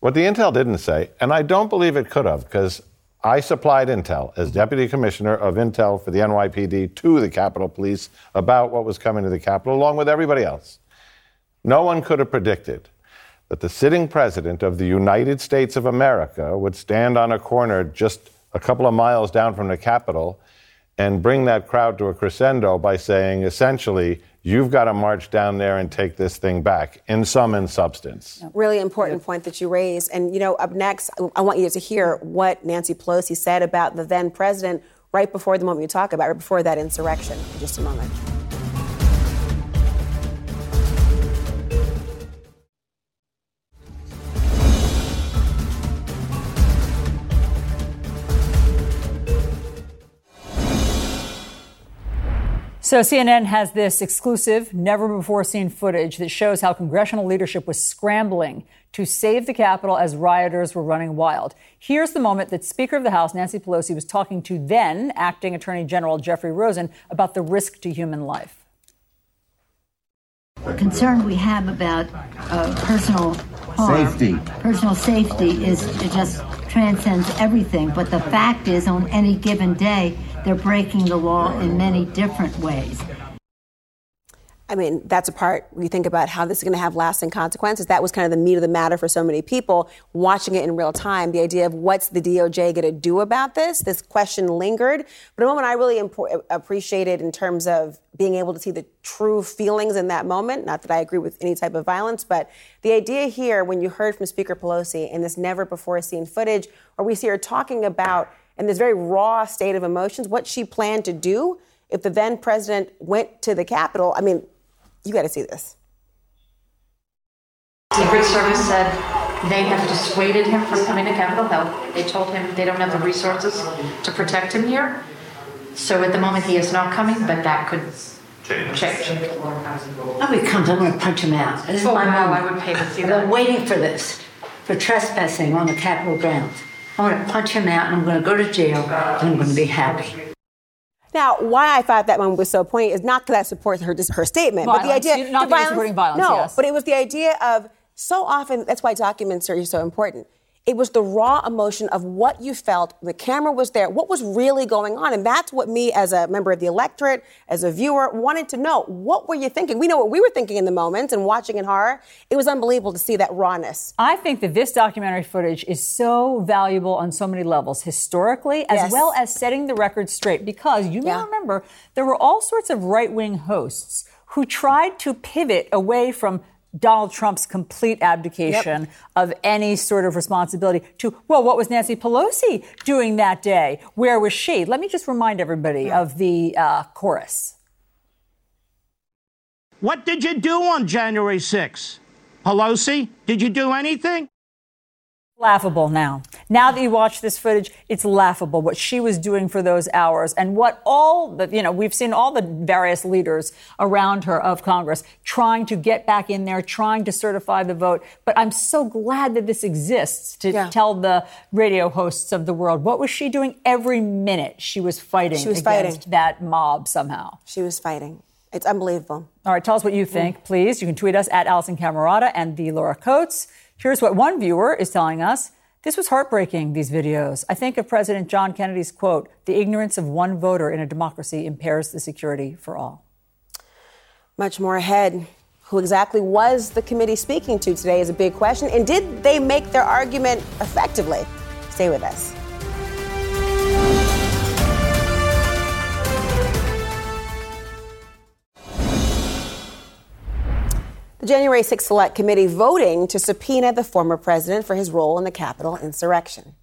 What the intel didn't say, and I don't believe it could have, because I supplied intel as deputy commissioner of intel for the NYPD to the Capitol Police about what was coming to the Capitol, along with everybody else. No one could have predicted that the sitting president of the United States of America would stand on a corner just a couple of miles down from the Capitol and bring that crowd to a crescendo by saying, essentially, you've got to march down there and take this thing back in sum and substance. Really important point that you raised. And, you know, up next, I want you to hear what Nancy Pelosi said about the then president right before the moment you talk about, right before that insurrection. In just a moment. So CNN has this exclusive, never before seen footage that shows how congressional leadership was scrambling to save the Capitol as rioters were running wild. Here's the moment that Speaker of the House Nancy Pelosi was talking to then acting Attorney General Jeffrey Rosen about the risk to human life. The concern we have about uh, personal harm, Safety. personal safety is it just transcends everything. But the fact is, on any given day, they're breaking the law in many different ways. I mean, that's a part we think about how this is going to have lasting consequences. That was kind of the meat of the matter for so many people watching it in real time. The idea of what's the DOJ going to do about this? This question lingered. But a moment I really impo- appreciated in terms of being able to see the true feelings in that moment. Not that I agree with any type of violence, but the idea here, when you heard from Speaker Pelosi in this never before seen footage, where we see her talking about, in this very raw state of emotions, what she planned to do if the then president went to the Capitol. I mean, you got to see this. Secret Service said they have dissuaded him from coming to Capitol Hill. They told him they don't have the resources to protect him here. So at the moment, he is not coming, but that could change. Oh, he comes, I'm going to punch him out. This is Oh, my wow, moment. I would pay to see I've that. been waiting for this, for trespassing on the Capitol grounds. I'm going to punch him out, and I'm going to go to jail, and I'm going to be happy. Now, why I thought that one was so poignant is not because I support her her statement, but the idea You're not the that supporting violence, No, yes. but it was the idea of so often, that's why documents are so important. It was the raw emotion of what you felt. The camera was there. What was really going on? And that's what me, as a member of the electorate, as a viewer, wanted to know. What were you thinking? We know what we were thinking in the moment and watching in horror. It was unbelievable to see that rawness. I think that this documentary footage is so valuable on so many levels, historically, as Yes. well as setting the record straight. Because you may remember there were all sorts of right wing hosts who tried to pivot away from Donald Trump's complete abdication of any sort of responsibility to, well, what was Nancy Pelosi doing that day? Where was she? Let me just remind everybody of the uh, chorus. What did you do on January 6th? Pelosi, did you do anything? Laughable now. Now that you watch this footage, it's laughable what she was doing for those hours and what all the, you know, we've seen all the various leaders around her of Congress trying to get back in there, trying to certify the vote. But I'm so glad that this exists to tell the radio hosts of the world what was she doing every minute she was fighting She was against fighting. that mob somehow. She was fighting. It's unbelievable. All right, tell us what you think, mm. please. You can tweet us at Alisyn Camerota and the Laura Coates. Here's what one viewer is telling us. This was heartbreaking, these videos. I think of President John Kennedy's quote The ignorance of one voter in a democracy impairs the security for all. Much more ahead. Who exactly was the committee speaking to today is a big question. And did they make their argument effectively? Stay with us. January 6th Select Committee voting to subpoena the former president for his role in the Capitol insurrection.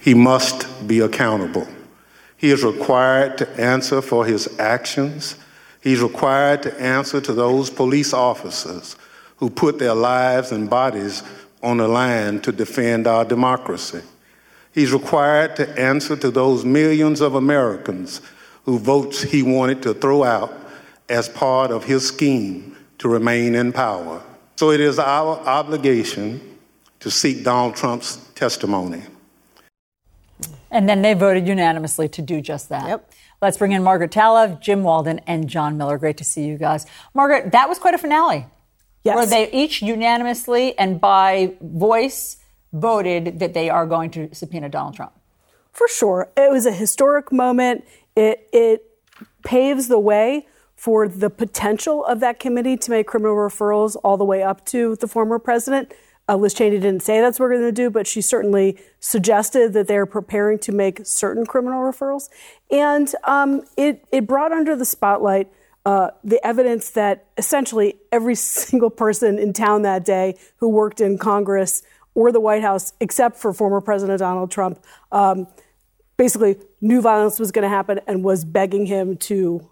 He must be accountable. He is required to answer for his actions. He's required to answer to those police officers who put their lives and bodies on the line to defend our democracy. He's required to answer to those millions of Americans who votes he wanted to throw out as part of his scheme to remain in power. So it is our obligation to seek Donald Trump's testimony. And then they voted unanimously to do just that. Yep. Let's bring in Margaret Talev, Jim Walden, and John Miller. Great to see you guys. Margaret, that was quite a finale. Yes. Where they each unanimously and by voice voted that they are going to subpoena Donald Trump. For sure. It was a historic moment. It, it paves the way for the potential of that committee to make criminal referrals all the way up to the former president. Uh, Liz Cheney didn't say that's what we're going to do, but she certainly suggested that they're preparing to make certain criminal referrals. And um, it, it brought under the spotlight uh, the evidence that essentially every single person in town that day who worked in Congress or the White House, except for former President Donald Trump, um, basically knew violence was going to happen and was begging him to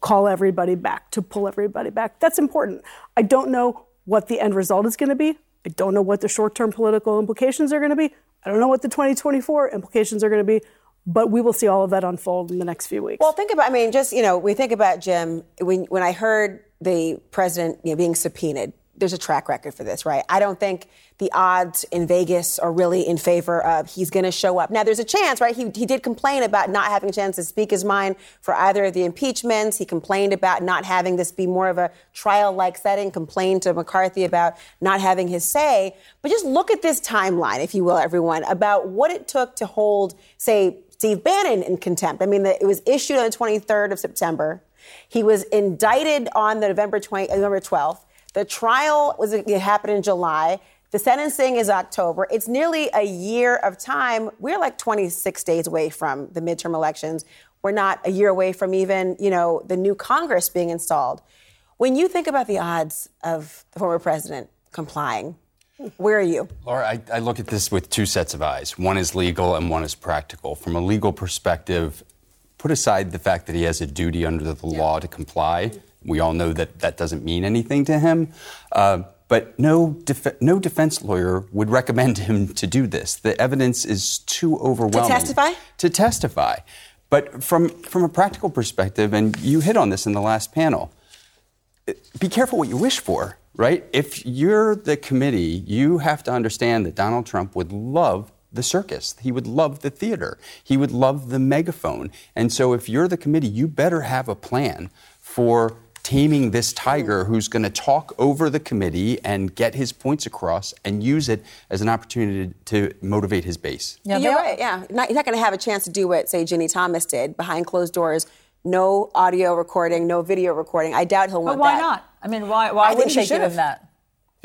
call everybody back, to pull everybody back. That's important. I don't know what the end result is going to be. I don't know what the short term political implications are going to be. I don't know what the 2024 implications are going to be, but we will see all of that unfold in the next few weeks. Well, think about, I mean, just, you know, we think about Jim, when, when I heard the president you know, being subpoenaed, there's a track record for this, right? I don't think the odds in Vegas are really in favor of he's going to show up. Now, there's a chance, right? He, he did complain about not having a chance to speak his mind for either of the impeachments. He complained about not having this be more of a trial like setting, complained to McCarthy about not having his say. But just look at this timeline, if you will, everyone, about what it took to hold, say, Steve Bannon in contempt. I mean, the, it was issued on the 23rd of September. He was indicted on the November 20, November 12th. The trial was it happened in July. The sentencing is October. It's nearly a year of time. We're like 26 days away from the midterm elections. We're not a year away from even, you know, the new Congress being installed. When you think about the odds of the former president complying, where are you? Laura, I, I look at this with two sets of eyes. One is legal and one is practical. From a legal perspective, put aside the fact that he has a duty under the law to comply. We all know that that doesn't mean anything to him. Uh, but no, def- no defense lawyer would recommend him to do this. The evidence is too overwhelming. To testify? To testify. But from, from a practical perspective, and you hit on this in the last panel, be careful what you wish for, right? If you're the committee, you have to understand that Donald Trump would love the circus. He would love the theater. He would love the megaphone. And so if you're the committee, you better have a plan for taming this tiger who's going to talk over the committee and get his points across and use it as an opportunity to motivate his base. Yeah, you're right. Yeah, not, he's not going to have a chance to do what, say, Ginny Thomas did behind closed doors. No audio recording, no video recording. I doubt he'll But want why that. not? I mean, why, why I wouldn't she they give should've. him that?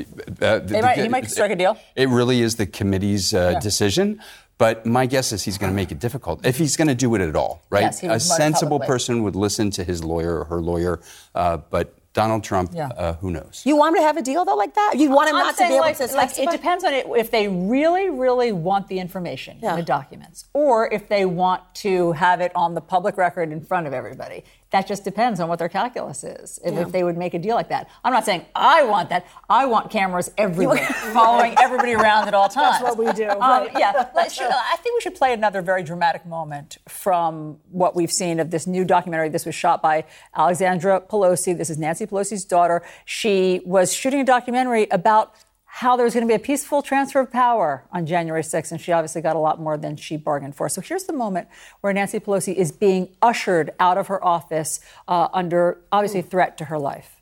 Uh, the- They might- the- he might strike a deal. It really is the committee's uh, Yeah. decision. But my guess is he's going to make it difficult if he's going to do it at all, right? Yes, he a sensible publicly. person would listen to his lawyer or her lawyer, uh, but Donald Trump, Yeah. uh, who knows? You want him to have a deal though, like that? You want him I'm not to be saying, able like, to like, testify? It depends on it if they really, really want the information in the documents, or if they want to have it on the public record in front of everybody. That just depends on what their calculus is. If, Yeah. if they would make a deal like that, I'm not saying I want that. I want cameras everywhere, following everybody around at all times. That's what we do, Um, right. yeah, let's, I think we should play another very dramatic moment from what we've seen of this new documentary. This was shot by Alexandra Pelosi. This is Nancy Pelosi's daughter. She was shooting a documentary about how there was going to be a peaceful transfer of power on January 6th, and she obviously got a lot more than she bargained for. So here's the moment where Nancy Pelosi is being ushered out of her office uh, under obviously threat to her life.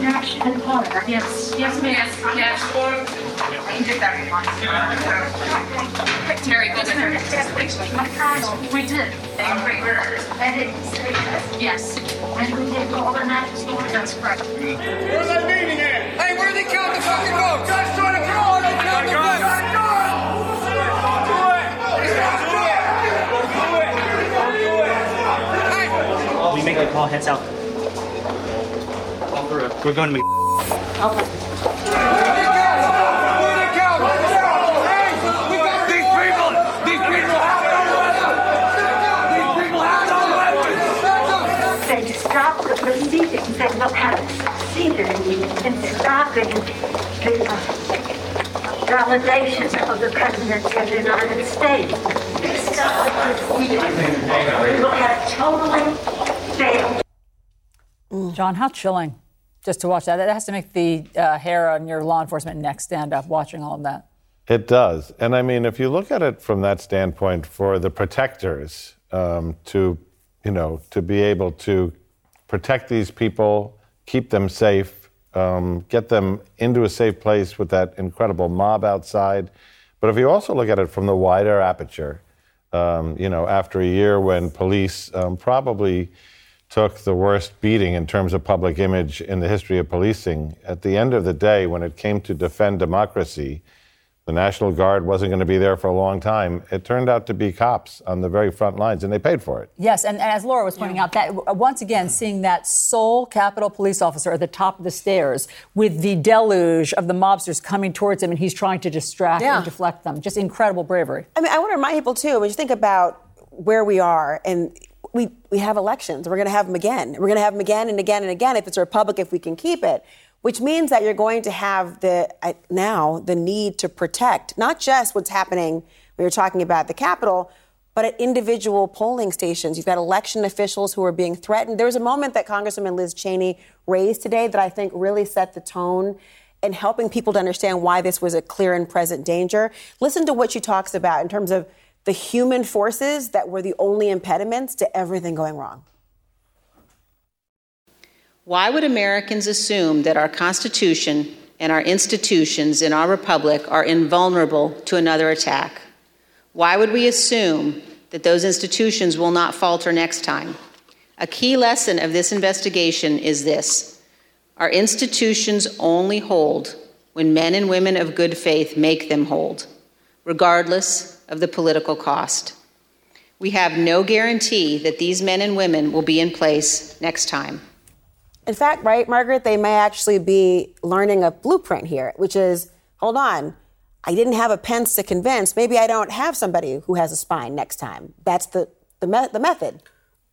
Snatch and honor? Yes, yes, ma'am, yes. You did that one. Terry, go there. We did. Yes. And we did all the matches. That's correct. Where's that meeting at? Hey, where they count the fucking votes? Just trying to count the count the votes. We make a call, heads out. We're going to make. These people, these people have no weapons. These people have no weapons. Say to stop the proceedings and not have succeeded in stopping the uh, validation of the presidency of the United States. Stop the proceedings. We will have totally failed. John, how chilling just to watch that. That has to make the uh, hair on your law enforcement neck stand up watching all of that. It does. And I mean, if you look at it from that standpoint, for the protectors um, to, you know, to be able to protect these people, keep them safe, um, get them into a safe place with that incredible mob outside. But if you also look at it from the wider aperture, um, you know, after a year when police um, probably took the worst beating in terms of public image in the history of policing, at the end of the day, when it came to defend democracy, the National Guard wasn't going to be there for a long time. It turned out to be cops on the very front lines, and they paid for it. Yes, and, and as Laura was pointing out, that uh, once again, seeing that sole Capitol police officer at the top of the stairs with the deluge of the mobsters coming towards him, and he's trying to distract Yeah. and deflect them. Just incredible bravery. I mean, I want to remind people too. When you think about where we are, and we we have elections, we're going to have them again. We're going to have them again and again and again if it's a republic, if we can keep it. Which means that you're going to have the now the need to protect not just what's happening. We were talking about the Capitol, but at individual polling stations. You've got election officials who are being threatened. There was a moment that Congresswoman Liz Cheney raised today that I think really set the tone in helping people to understand why this was a clear and present danger. Listen to what she talks about in terms of the human forces that were the only impediments to everything going wrong. Why would Americans assume that our Constitution and our institutions in our republic are invulnerable to another attack? Why would we assume that those institutions will not falter next time? A key lesson of this investigation is this our institutions only hold when men and women of good faith make them hold, regardless of the political cost. We have no guarantee that these men and women will be in place next time. In fact, right, Margaret, they may actually be learning a blueprint here, which is hold on, I didn't have a Pence to convince. Maybe I don't have somebody who has a spine next time. That's the, the, me- the method.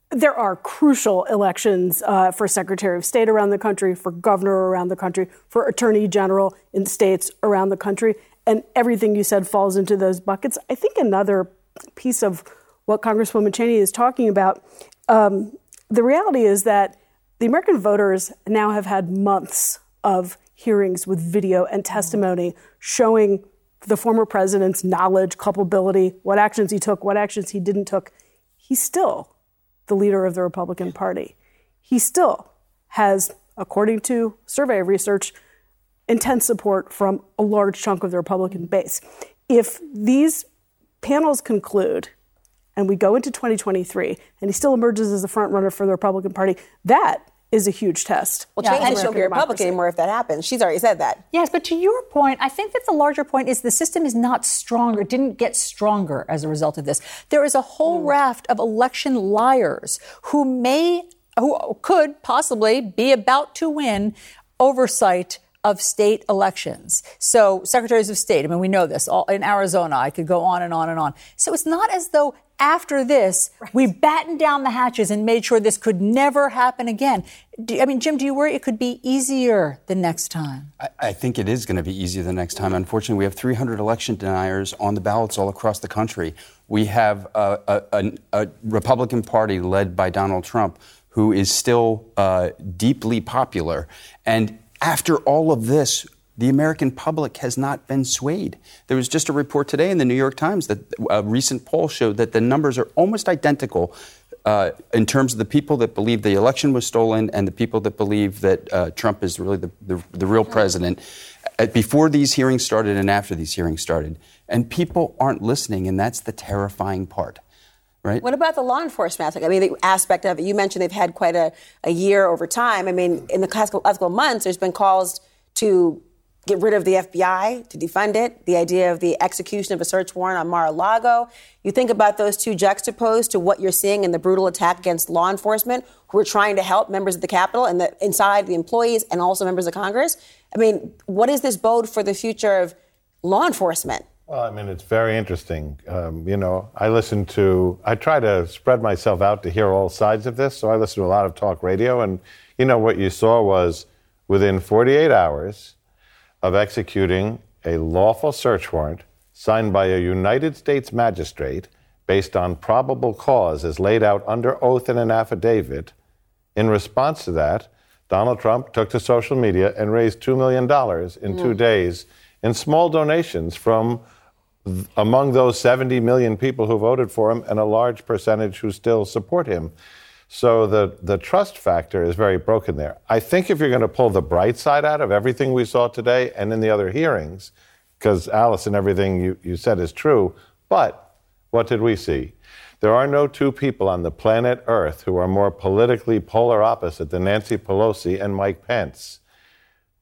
There are crucial elections uh, for Secretary of State around the country, for governor around the country, for attorney general in states around the country. And everything you said falls into those buckets. I think another piece of what Congresswoman Cheney is talking about um, the reality is that the American voters now have had months of hearings with video and testimony showing the former president's knowledge, culpability, what actions he took, what actions he didn't took. He's still the leader of the Republican Party. He still has, according to survey research, intense support from a large chunk of the Republican base. If these panels conclude and we go into 2023 and he still emerges as a front runner for the Republican Party, that is a huge test. Well, Yeah, change for she'll be American Republican democracy. anymore if that happens. She's already said that. Yes, but to your point, I think that the larger point is the system is not stronger, didn't get stronger as a result of this. There is a whole mm. raft of election liars who may, who could possibly be about to win oversight of state elections. So, secretaries of state, I mean, we know this. All, in Arizona, I could go on and on and on. So, it's not as though after this, we battened down the hatches and made sure this could never happen again. Do, I mean, Jim, do you worry it could be easier the next time? I, I think it is going to be easier the next time. Unfortunately, we have 300 election deniers on the ballots all across the country. We have a, a, a, a Republican Party led by Donald Trump who is still uh, deeply popular. And after all of this, the American public has not been swayed. There was just a report today in the New York Times that a recent poll showed that the numbers are almost identical uh, in terms of the people that believe the election was stolen and the people that believe that uh, Trump is really the, the, the real president. Uh, before these hearings started and after these hearings started. And people aren't listening, and that's the terrifying part. Right? What about the law enforcement aspect? I mean, the aspect of it. You mentioned they've had quite a, a year over time. I mean, in the last couple months, there's been calls to get rid of the FBI, to defund it, the idea of the execution of a search warrant on Mar-a-Lago. You think about those two juxtaposed to what you're seeing in the brutal attack against law enforcement who are trying to help members of the Capitol and the, inside the employees and also members of Congress. I mean, what is this bode for the future of law enforcement? Well, I mean, it's very interesting. Um, you know, I listen to, I try to spread myself out to hear all sides of this. So I listen to a lot of talk radio. And, you know, what you saw was within 48 hours of executing a lawful search warrant signed by a United States magistrate based on probable cause as laid out under oath in an affidavit, in response to that, Donald Trump took to social media and raised $2 million in two Mm. days in small donations from among those 70 million people who voted for him and a large percentage who still support him. So the, the trust factor is very broken there. I think if you're going to pull the bright side out of everything we saw today and in the other hearings, because Alice and everything you, you said is true, but what did we see? There are no two people on the planet Earth who are more politically polar opposite than Nancy Pelosi and Mike Pence.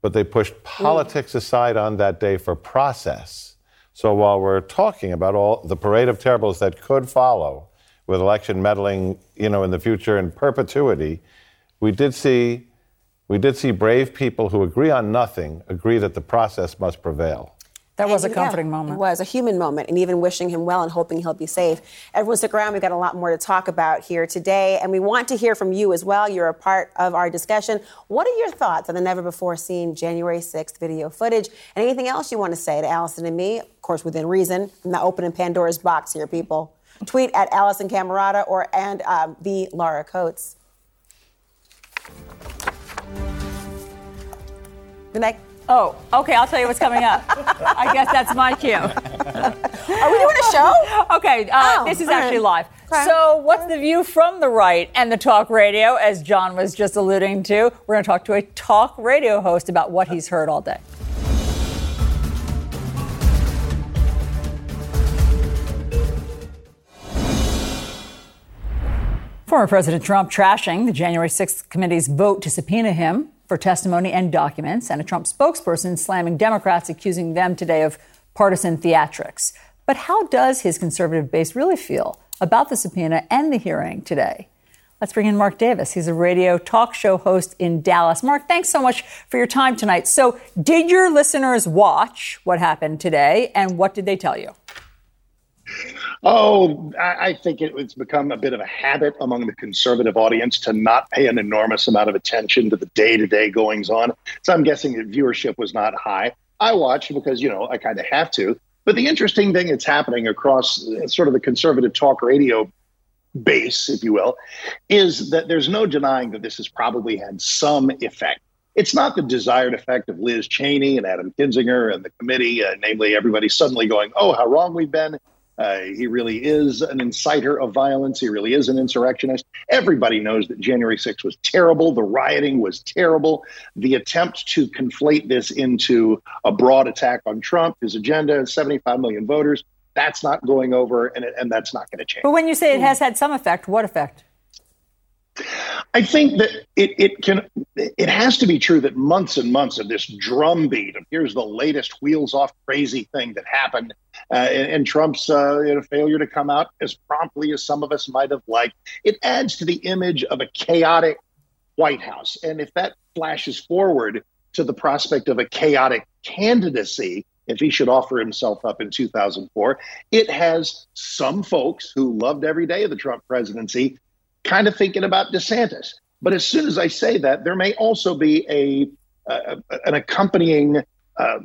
But they pushed mm. politics aside on that day for process. So while we're talking about all the parade of terribles that could follow with election meddling, you know, in the future in perpetuity, we did see we did see brave people who agree on nothing agree that the process must prevail. That was a comforting yeah, moment. It was a human moment, and even wishing him well and hoping he'll be safe. Everyone, stick around. We've got a lot more to talk about here today, and we want to hear from you as well. You're a part of our discussion. What are your thoughts on the never before seen January 6th video footage? And anything else you want to say to Alisyn and me? Of course, within reason. I'm not opening Pandora's box here, people. Tweet at Alisyn Camerota or and um, the Laura Coates. Good night. Oh, okay. I'll tell you what's coming up. I guess that's my cue. Are we doing a show? Okay, uh, Oh, this is all actually right. live. Okay. So, what's the view from the right and the talk radio, as John was just alluding to? We're going to talk to a talk radio host about what he's heard all day. Former President Trump trashing the January 6th committee's vote to subpoena him for testimony and documents, and a Trump spokesperson slamming Democrats, accusing them today of partisan theatrics. But how does his conservative base really feel about the subpoena and the hearing today? Let's bring in Mark Davis. He's a radio talk show host in Dallas. Mark, thanks so much for your time tonight. So, did your listeners watch what happened today, and what did they tell you? Oh, I I think it, it's become a bit of a habit among the conservative audience to not pay an enormous amount of attention to the day to day goings on. So I'm guessing that viewership was not high. I watched because, you know, I kind of have to. But the interesting thing that's happening across uh, sort of the conservative talk radio base, if you will, is that there's no denying that this has probably had some effect. It's not the desired effect of Liz Cheney and Adam Kinzinger and the committee, uh, namely everybody suddenly going, oh, how wrong we've been. Uh, he really is an inciter of violence. He really is an insurrectionist. Everybody knows that January 6th was terrible. The rioting was terrible. The attempt to conflate this into a broad attack on Trump, his agenda, 75 million voters, that's not going over, and, and that's not going to change. But when you say it has had some effect, what effect? I think that it, it can it has to be true that months and months of this drumbeat of here's the latest wheels off crazy thing that happened uh, and, and, Trump's uh, failure to come out as promptly as some of us might have liked it adds to the image of a chaotic White House. And if that flashes forward to the prospect of a chaotic candidacy if he should offer himself up in 2004 it has some folks who loved every day of the Trump presidency kind of thinking about DeSantis. But as soon as I say that, there may also be a, an accompanying uh,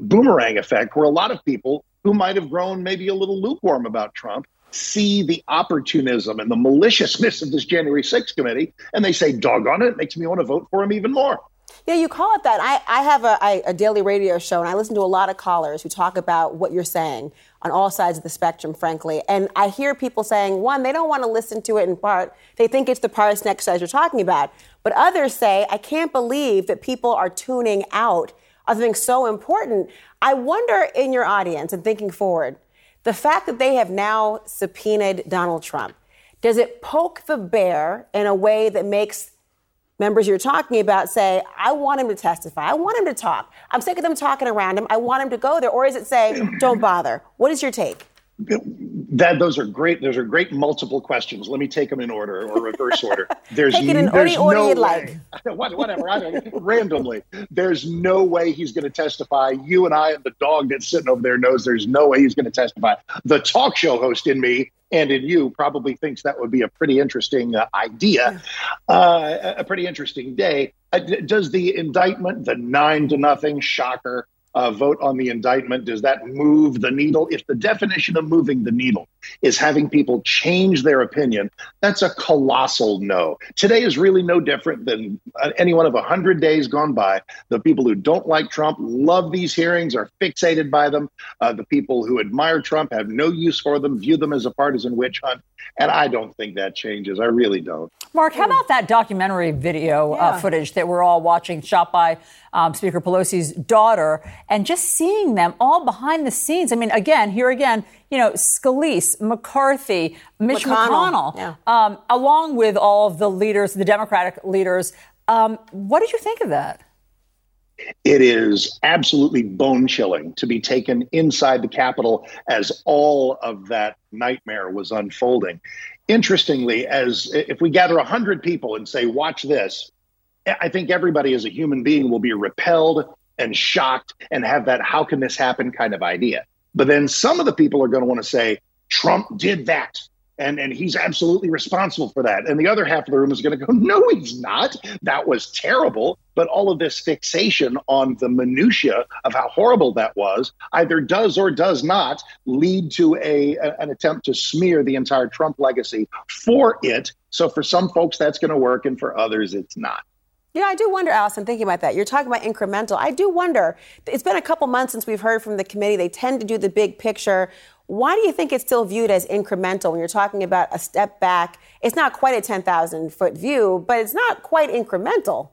boomerang effect where a lot of people who might have grown maybe a little lukewarm about Trump see the opportunism and the maliciousness of this January 6th committee and they say, doggone it, it makes me want to vote for him even more. Yeah, you call it that. I, I have a, I, a daily radio show, and I listen to a lot of callers who talk about what you're saying on all sides of the spectrum, frankly. And I hear people saying, one, they don't want to listen to it in part. They think it's the parsnip exercise you're talking about. But others say, I can't believe that people are tuning out of something so important. I wonder in your audience and thinking forward, the fact that they have now subpoenaed Donald Trump, does it poke the bear in a way that makes members you're talking about say, I want him to testify. I want him to talk. I'm sick of them talking around him. I want him to go there. Or is it say, don't bother? What is your take? That those are great. Those are great multiple questions. Let me take them in order or reverse order. There's take it in any order no you'd way, like. whatever. I don't, randomly. There's no way he's going to testify. You and I and the dog that's sitting over there knows there's no way he's going to testify. The talk show host in me and in you probably thinks that would be a pretty interesting uh, idea, uh, a pretty interesting day. Uh, does the indictment, the nine to nothing shocker, uh, vote on the indictment, does that move the needle? If the definition of moving the needle is having people change their opinion, that's a colossal no. Today is really no different than uh, any one of a hundred days gone by. The people who don't like Trump love these hearings, are fixated by them. Uh, the people who admire Trump have no use for them, view them as a partisan witch hunt. And I don't think that changes. I really don't. Mark, how about that documentary video uh, yeah. uh, footage that we're all watching, shot by um, Speaker Pelosi's daughter, and just seeing them all behind the scenes? I mean, again, here again, you know, Scalise, McCarthy, Mitch McConnell, McConnell yeah. um, along with all of the leaders, the Democratic leaders. Um, what did you think of that? It is absolutely bone chilling to be taken inside the Capitol as all of that nightmare was unfolding. Interestingly, as if we gather 100 people and say, watch this, I think everybody as a human being will be repelled and shocked and have that how can this happen kind of idea. But then some of the people are going to want to say, Trump did that and and he's absolutely responsible for that. And the other half of the room is going to go no he's not. That was terrible. But all of this fixation on the minutia of how horrible that was either does or does not lead to a, a an attempt to smear the entire trump legacy for it. So for some folks that's going to work and for others it's not you know, I do wonder, Alisyn, thinking about that. You're talking about incremental. I do wonder. It's been a couple months since we've heard from the committee. They tend to do the big picture. Why do you think it's still viewed as incremental when you're talking about a step back? It's not quite a 10,000 foot view, but it's not quite incremental.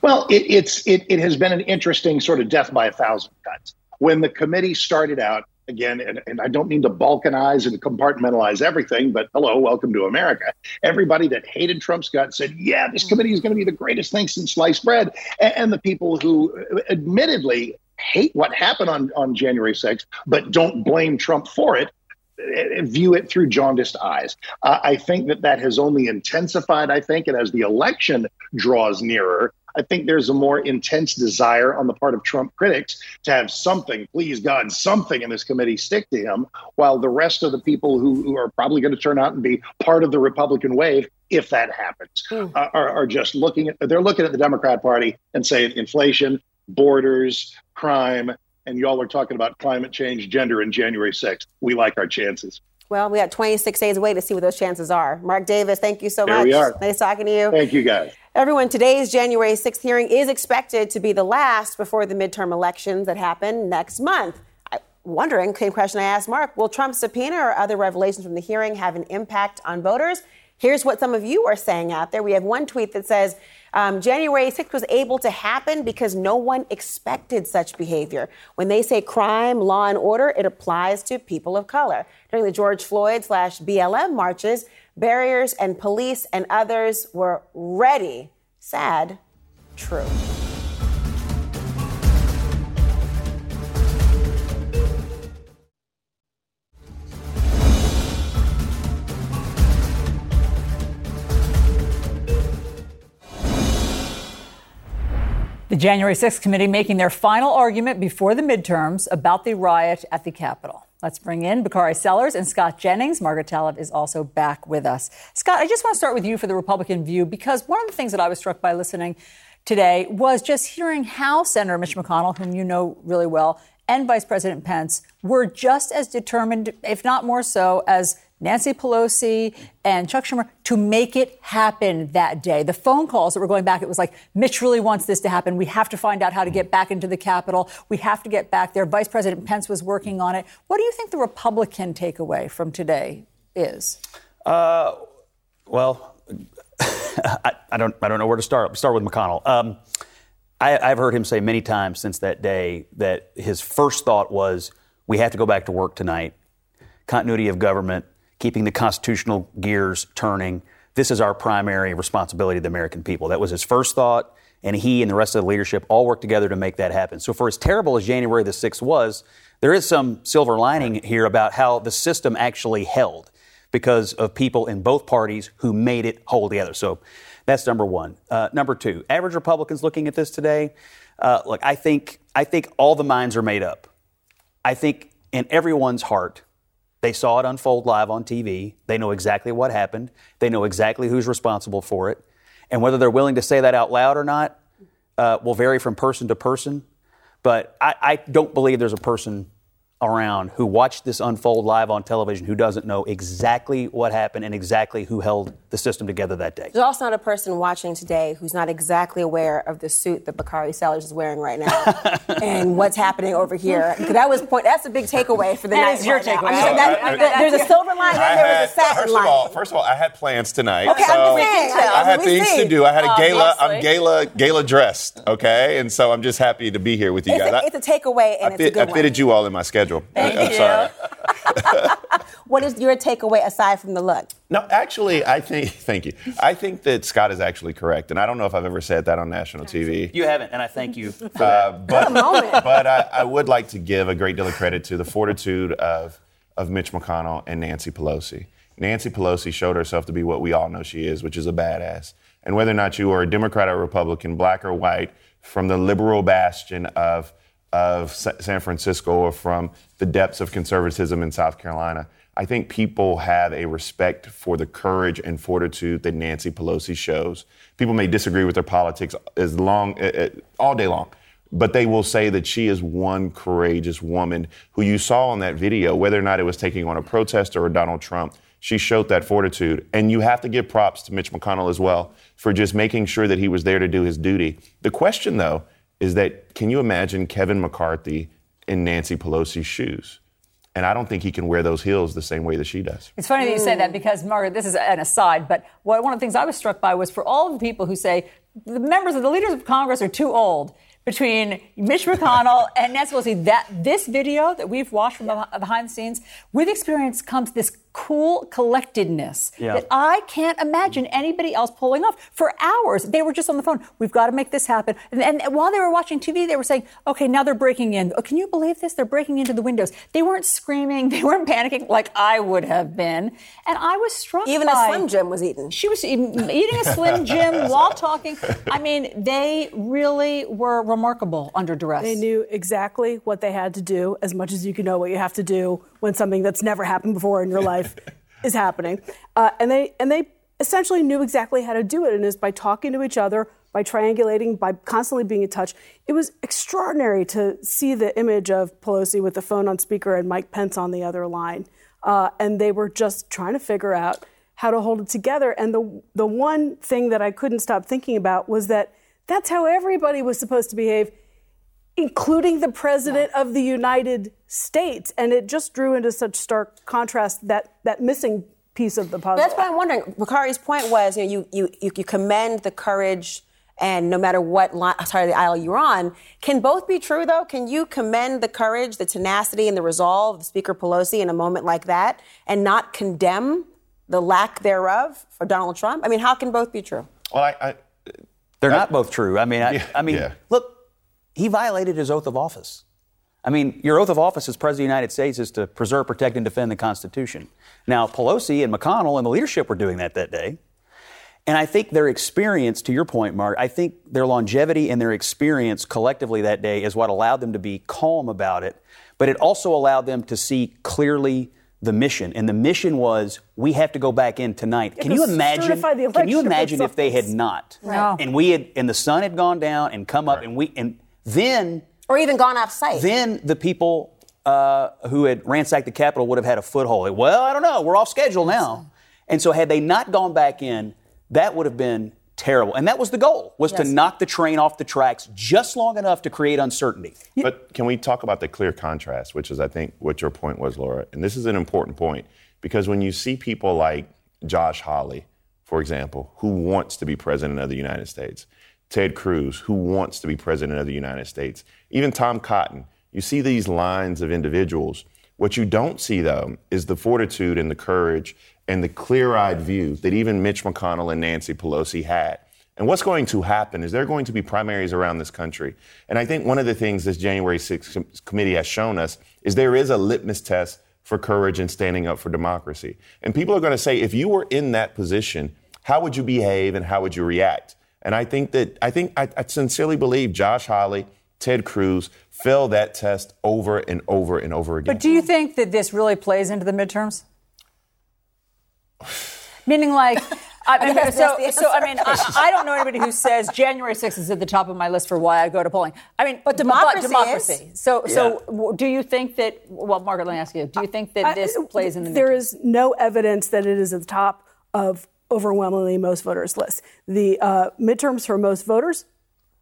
Well, it, it's it, it has been an interesting sort of death by a thousand cuts. When the committee started out, again, and, and, I don't mean to balkanize and compartmentalize everything, but hello, welcome to America. Everybody that hated Trump's guts said, yeah, this committee is going to be the greatest thing since sliced bread. And, and the people who admittedly hate what happened on, on January 6th, but don't blame Trump for it, eh, view it through jaundiced eyes. Uh, I think that that has only intensified, I think, and as the election draws nearer, I think there's a more intense desire on the part of Trump critics to have something, please God, something in this committee stick to him, while the rest of the people who, who are probably going to turn out and be part of the Republican wave, if that happens, mm. uh, are, are just looking at, they're looking at the Democrat Party and saying inflation, borders, crime, and y'all are talking about climate change, gender, and January 6th. We like our chances. Well, we got 26 days away to see what those chances are. Mark Davis, thank you so There much. we are. Nice talking to you. Thank you, guys. Everyone, today's January 6th hearing is expected to be the last before the midterm elections that happen next month. I'm wondering, same question I asked Mark, will Trump's subpoena or other revelations from the hearing have an impact on voters? Here's what some of you are saying out there. We have one tweet that says um, January 6th was able to happen because no one expected such behavior. When they say crime, law, and order, it applies to people of color. During the George Floyd slash BLM marches, barriers and police and others were ready. Sad, true. The January 6th committee making their final argument before the midterms about the riot at the Capitol. Let's bring in Bakari Sellers and Scott Jennings. Margaret Talev is also back with us. Scott, I just want to start with you for the Republican view because one of the things that I was struck by listening today was just hearing how Senator Mitch McConnell, whom you know really well, and Vice President Pence were just as determined, if not more so, as Nancy Pelosi and Chuck Schumer to make it happen that day. The phone calls that were going back, it was like, Mitch really wants this to happen. We have to find out how to get back into the Capitol. We have to get back there. Vice President Pence was working on it. What do you think the Republican takeaway from today is? Uh, well, I, I, don't. I don't know where to start. Start with McConnell. Um, I, I've heard him say many times since that day that his first thought was, "We have to go back to work tonight. Continuity of government, keeping the constitutional gears turning. This is our primary responsibility to the American people." That was his first thought, and he and the rest of the leadership all worked together to make that happen. So, for as terrible as January the sixth was, there is some silver lining here about how the system actually held because of people in both parties who made it hold together. So that's number one. Uh, number two, average Republicans looking at this today, uh, look, I think I think all the minds are made up. I think in everyone's heart, they saw it unfold live on TV. They know exactly what happened. They know exactly who's responsible for it, and whether they're willing to say that out loud or not uh, will vary from person to person. But I, I don't believe there's a person around who watched this unfold live on television who doesn't know exactly what happened and exactly who held the system together that day. There's also not a person watching today who's not exactly aware of the suit that Bakari Sellers is wearing right now and what's happening over here. That was point. That's a big takeaway for the That night. is your right now. takeaway. I mean, that- Well, I- that- there's a silver line and there had, was a satin first line. of all, first of all, I had plans tonight. Okay, I'm so just saying. I had things see. to do. I had a gala. Obviously. I'm gala gala dressed. Okay, and so I'm just happy to be here with you It's guys. a, I- it's a takeaway and I, it's a good I one. fitted you all in my schedule. I, am sorry. What is your takeaway aside from the look? No, actually, I think. Thank you. I think that Scott is actually correct, and I don't know if I've ever said that on national TV. You haven't, and I thank you for Uh, that. but but I, I would like to give a great deal of credit to the fortitude of of Mitch McConnell and Nancy Pelosi. Nancy Pelosi showed herself to be what we all know she is, which is a badass. And whether or not you are a Democrat or Republican, black or white, from the liberal bastion of of San Francisco or from the depths of conservatism in South Carolina, I think people have a respect for the courage and fortitude that Nancy Pelosi shows. People may disagree with her politics as long, all day long, but they will say that she is one courageous woman who you saw in that video, whether or not it was taking on a protester or Donald Trump. She showed that fortitude. And you have to give props to Mitch McConnell as well for just making sure that he was there to do his duty. The question, though, is that can you imagine Kevin McCarthy in Nancy Pelosi's shoes? And I don't think he can wear those heels the same way that she does. It's funny that you say that mm. because, Margaret, this is an aside, but what, one of the things I was struck by was for all of the people who say the members of the leaders of Congress are too old between Mitch McConnell and Nancy Pelosi, that this video that we've watched from behind the scenes, with experience comes this cool collectedness Yeah. that I can't imagine anybody else pulling off. For hours, they were just on the phone. We've got to make this happen. And, and while they were watching TV, they were saying, okay, now they're breaking in. Oh, can you believe this? They're breaking into the windows. They weren't screaming. They weren't panicking like I would have been. And I was struck Even a Slim Jim was eating. She was eating, eating a Slim Jim while talking. I mean, they really were remarkable under duress. They knew exactly what they had to do, as much as you can know what you have to do when something that's never happened before in your life is happening. Uh, and they and they essentially knew exactly how to do it, and is by talking to each other, by triangulating, by constantly being in touch. It was extraordinary to see the image of Pelosi with the phone on speaker and Mike Pence on the other line. uh, and they were just trying to figure out how to hold it together. And the the one thing that I couldn't stop thinking about was that that's how everybody was supposed to behave, including the president of the United States. And it just drew into such stark contrast that that missing piece of the puzzle. That's what I'm wondering. Bakari's point was, you know, you, you, you, you commend the courage and no matter what li- side of the aisle you're on. Can both be true, though? Can you commend the courage, the tenacity, and the resolve of Speaker Pelosi in a moment like that and not condemn the lack thereof for Donald Trump? I mean, how can both be true? Well, I, I They're not both true. I mean, I, Yeah, I mean, yeah. look, he violated his oath of office. I mean, your oath of office as President of the United States is to preserve, protect, and defend the Constitution. Now, Pelosi and McConnell and the leadership were doing that that day. And I think their experience, to your point, Mark, I think their longevity and their experience collectively that day is what allowed them to be calm about it. But it also allowed them to see clearly the mission. And the mission was we have to go back in tonight. Yeah, can you imagine? certify the Can you imagine if they had results. not? No. And we had and the sun had gone down and come up and we and then Or even gone off site? then the people uh, who had ransacked the Capitol would have had a foothold. Well, I don't know. We're off schedule now. And so, had they not gone back in, that would have been terrible. And that was the goal: was to knock the train off the tracks just long enough to create uncertainty. But can we talk about the clear contrast, which is, I think, what your point was, Laura? And this is an important point because when you see people like Josh Hawley, for example, who wants to be president of the United States, Ted Cruz, who wants to be president of the United States, even Tom Cotton, you see these lines of individuals. What you don't see, though, is the fortitude and the courage and the clear eyed view that even Mitch McConnell and Nancy Pelosi had. And what's going to happen is there are going to be primaries around this country. And I think one of the things this January 6th committee has shown us is there is a litmus test for courage and standing up for democracy. And people are going to say, if you were in that position, how would you behave and how would you react? And I think that, I think, I, I sincerely believe Josh Hawley, Ted Cruz failed that test over and over and over again. But do you think that this really plays into the midterms? Meaning, like, I mean, so, the so I mean, I, I don't know anybody who says January 6th is at the top of my list for why I go to polling. I mean, but democracy democracy. is. So, so w- do you think that? Well, Margaret, let me ask you. Do you think that this plays in the There midterms? is no evidence that it is at the top of overwhelmingly most voters' list. The uh, midterms for most voters,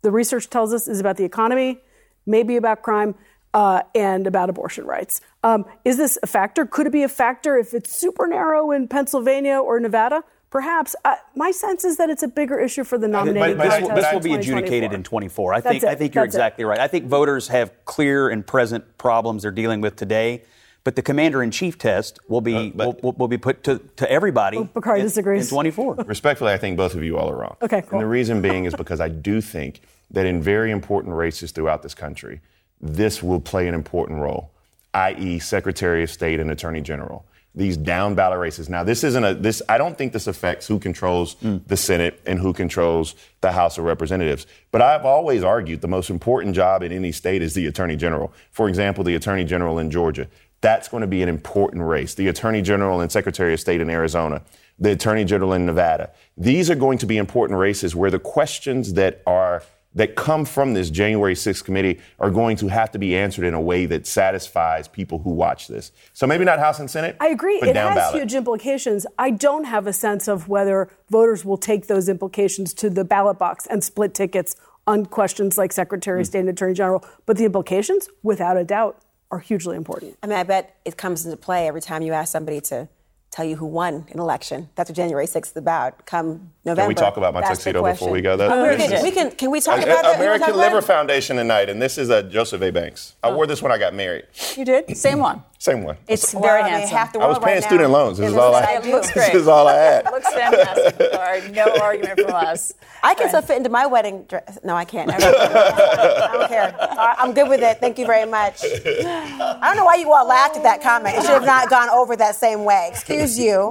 the research tells us, is about the economy, maybe about crime, uh, and about abortion rights. Um, is this a factor? Could it be a factor if it's super narrow in Pennsylvania or Nevada? Perhaps. Uh, my sense is that it's a bigger issue for the nominated But this, will, this will be adjudicated in 24. I That's think, it. I think you're That's it. exactly right. I think voters have clear and present problems they're dealing with today. But the commander in chief test will be uh, will, will, will be put to, to everybody. Oh, Bakari in- disagrees. In 24. Respectfully, I think both of you all are wrong. Okay, cool. And the reason being is because I do think that in very important races throughout this country, this will play an important role, i.e., Secretary of State and Attorney General. These down ballot races. Now, this isn't a this. I don't think this affects who controls hmm. the Senate and who controls the House of Representatives. But I've always argued the most important job in any state is the Attorney General. For example, the Attorney General in Georgia. That's going to be an important race. The Attorney General and Secretary of State in Arizona, the Attorney General in Nevada. These are going to be important races where the questions that are that come from this January 6th committee are going to have to be answered in a way that satisfies people who watch this. So maybe not House and Senate. I agree. But It has ballot. huge implications. I don't have a sense of whether voters will take those implications to the ballot box and split tickets on questions like Secretary of hmm. State and Attorney General. But the implications, without a doubt, are hugely important. I mean, I bet it comes into play every time you ask somebody to tell you who won an election. That's what January 6th is about. Come November. Can we talk about my tuxedo before we go? Though? Oh, we, can, we can. Can we talk Uh, about that? American talk Liver it? Foundation tonight, and this is uh, Joseph A. Banks. I wore this when I got married. You did? Same one. Same one. It's Well, very I mean, handsome. half the I was paying right now student loans. This is is all I what had. It looks This is all I had. It looks fantastic. Sorry, no argument from us. I can still fit into my wedding dress. No, I can't. I don't care. I- I'm good with it. Thank you very much. I don't know why you all laughed at that comment. It should have not gone over that same way. Excuse you.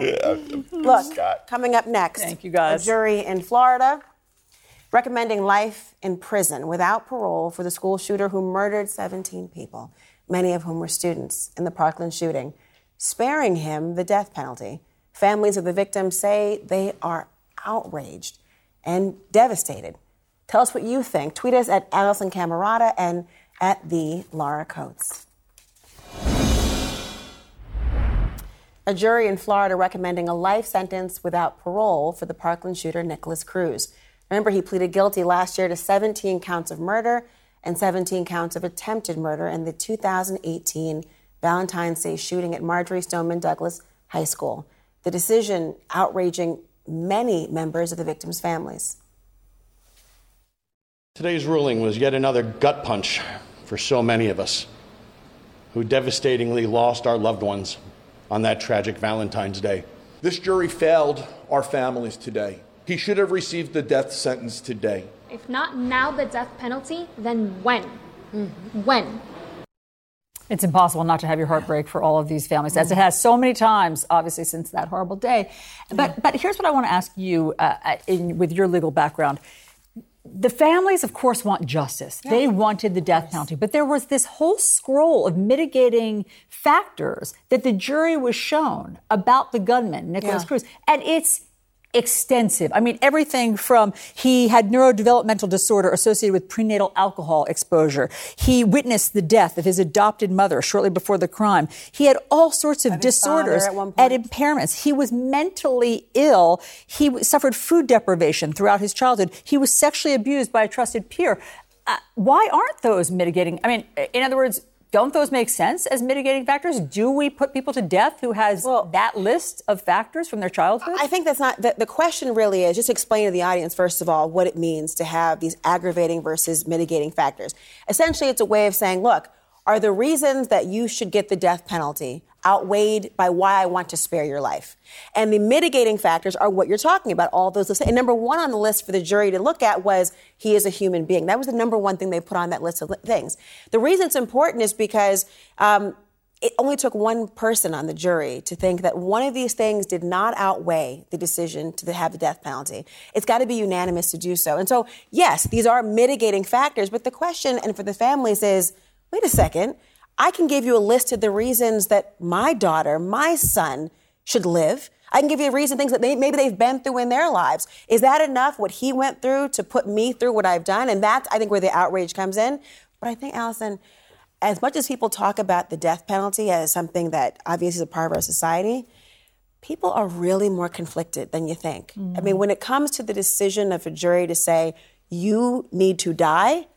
Look, coming up next. Thank you, guys. A jury in Florida recommending life in prison without parole for the school shooter who murdered 17 people, many of whom were students in the Parkland shooting, sparing him the death penalty. Families of the victims say they are outraged and devastated. Tell us what you think. Tweet us at Alisyn Camerota and at the Laura Coates. a jury in Florida recommending a life sentence without parole for the Parkland shooter Nikolas Cruz. Remember, he pleaded guilty last year to 17 counts of murder and 17 counts of attempted murder in the 2018 Valentine's Day shooting at Marjory Stoneman Douglas High School. The decision outraging many members of the victims' families. Today's ruling was yet another gut punch for so many of us who devastatingly lost our loved ones on that tragic Valentine's Day. This jury failed our families today. He should have received the death sentence today. If not now the death penalty, then when? When? It's impossible not to have your heart break for all of these families, as it has so many times, obviously, since that horrible day. But, but here's what I want to ask you uh, in, with your legal background. The families, of course, want justice. They wanted the death penalty. But there was this whole scroll of mitigating factors that the jury was shown about the gunman, Nikolas Yeah. Cruz. And it's extensive. I mean, everything from he had neurodevelopmental disorder associated with prenatal alcohol exposure. He witnessed the death of his adopted mother shortly before the crime. He had all sorts of disorders at impairments. He was mentally ill. He suffered food deprivation throughout his childhood. He was sexually abused by a trusted peer. Uh, why aren't those mitigating? I mean, in other words, don't those make sense as mitigating factors? Do we put people to death who has well, that list of factors from their childhood? I think that's not the, the question. Really, is just explain to the audience first of all what it means to have these aggravating versus mitigating factors. Essentially, it's a way of saying, look, are the reasons that you should get the death penalty outweighed by why I want to spare your life? And the mitigating factors are what you're talking about. All those. lists. And number one on the list for the jury to look at was he is a human being. That was the number one thing they put on that list of things. The reason it's important is because. Um, it only took one person on the jury to think that one of these things did not outweigh the decision to have the death penalty. It's got to be unanimous to do so. And so, yes, these are mitigating factors, but the question, and for the families, is wait a second, I can give you a list of the reasons that my daughter, my son, should live. I can give you a reason things that they, maybe they've been through in their lives. Is that enough? What he went through to put me through what I've done, and that's I think where the outrage comes in. But I think Alisyn, as much as people talk about the death penalty as something that obviously is a part of our society, people are really more conflicted than you think. I mean, mm. when it comes to the decision of a jury to say you need to die,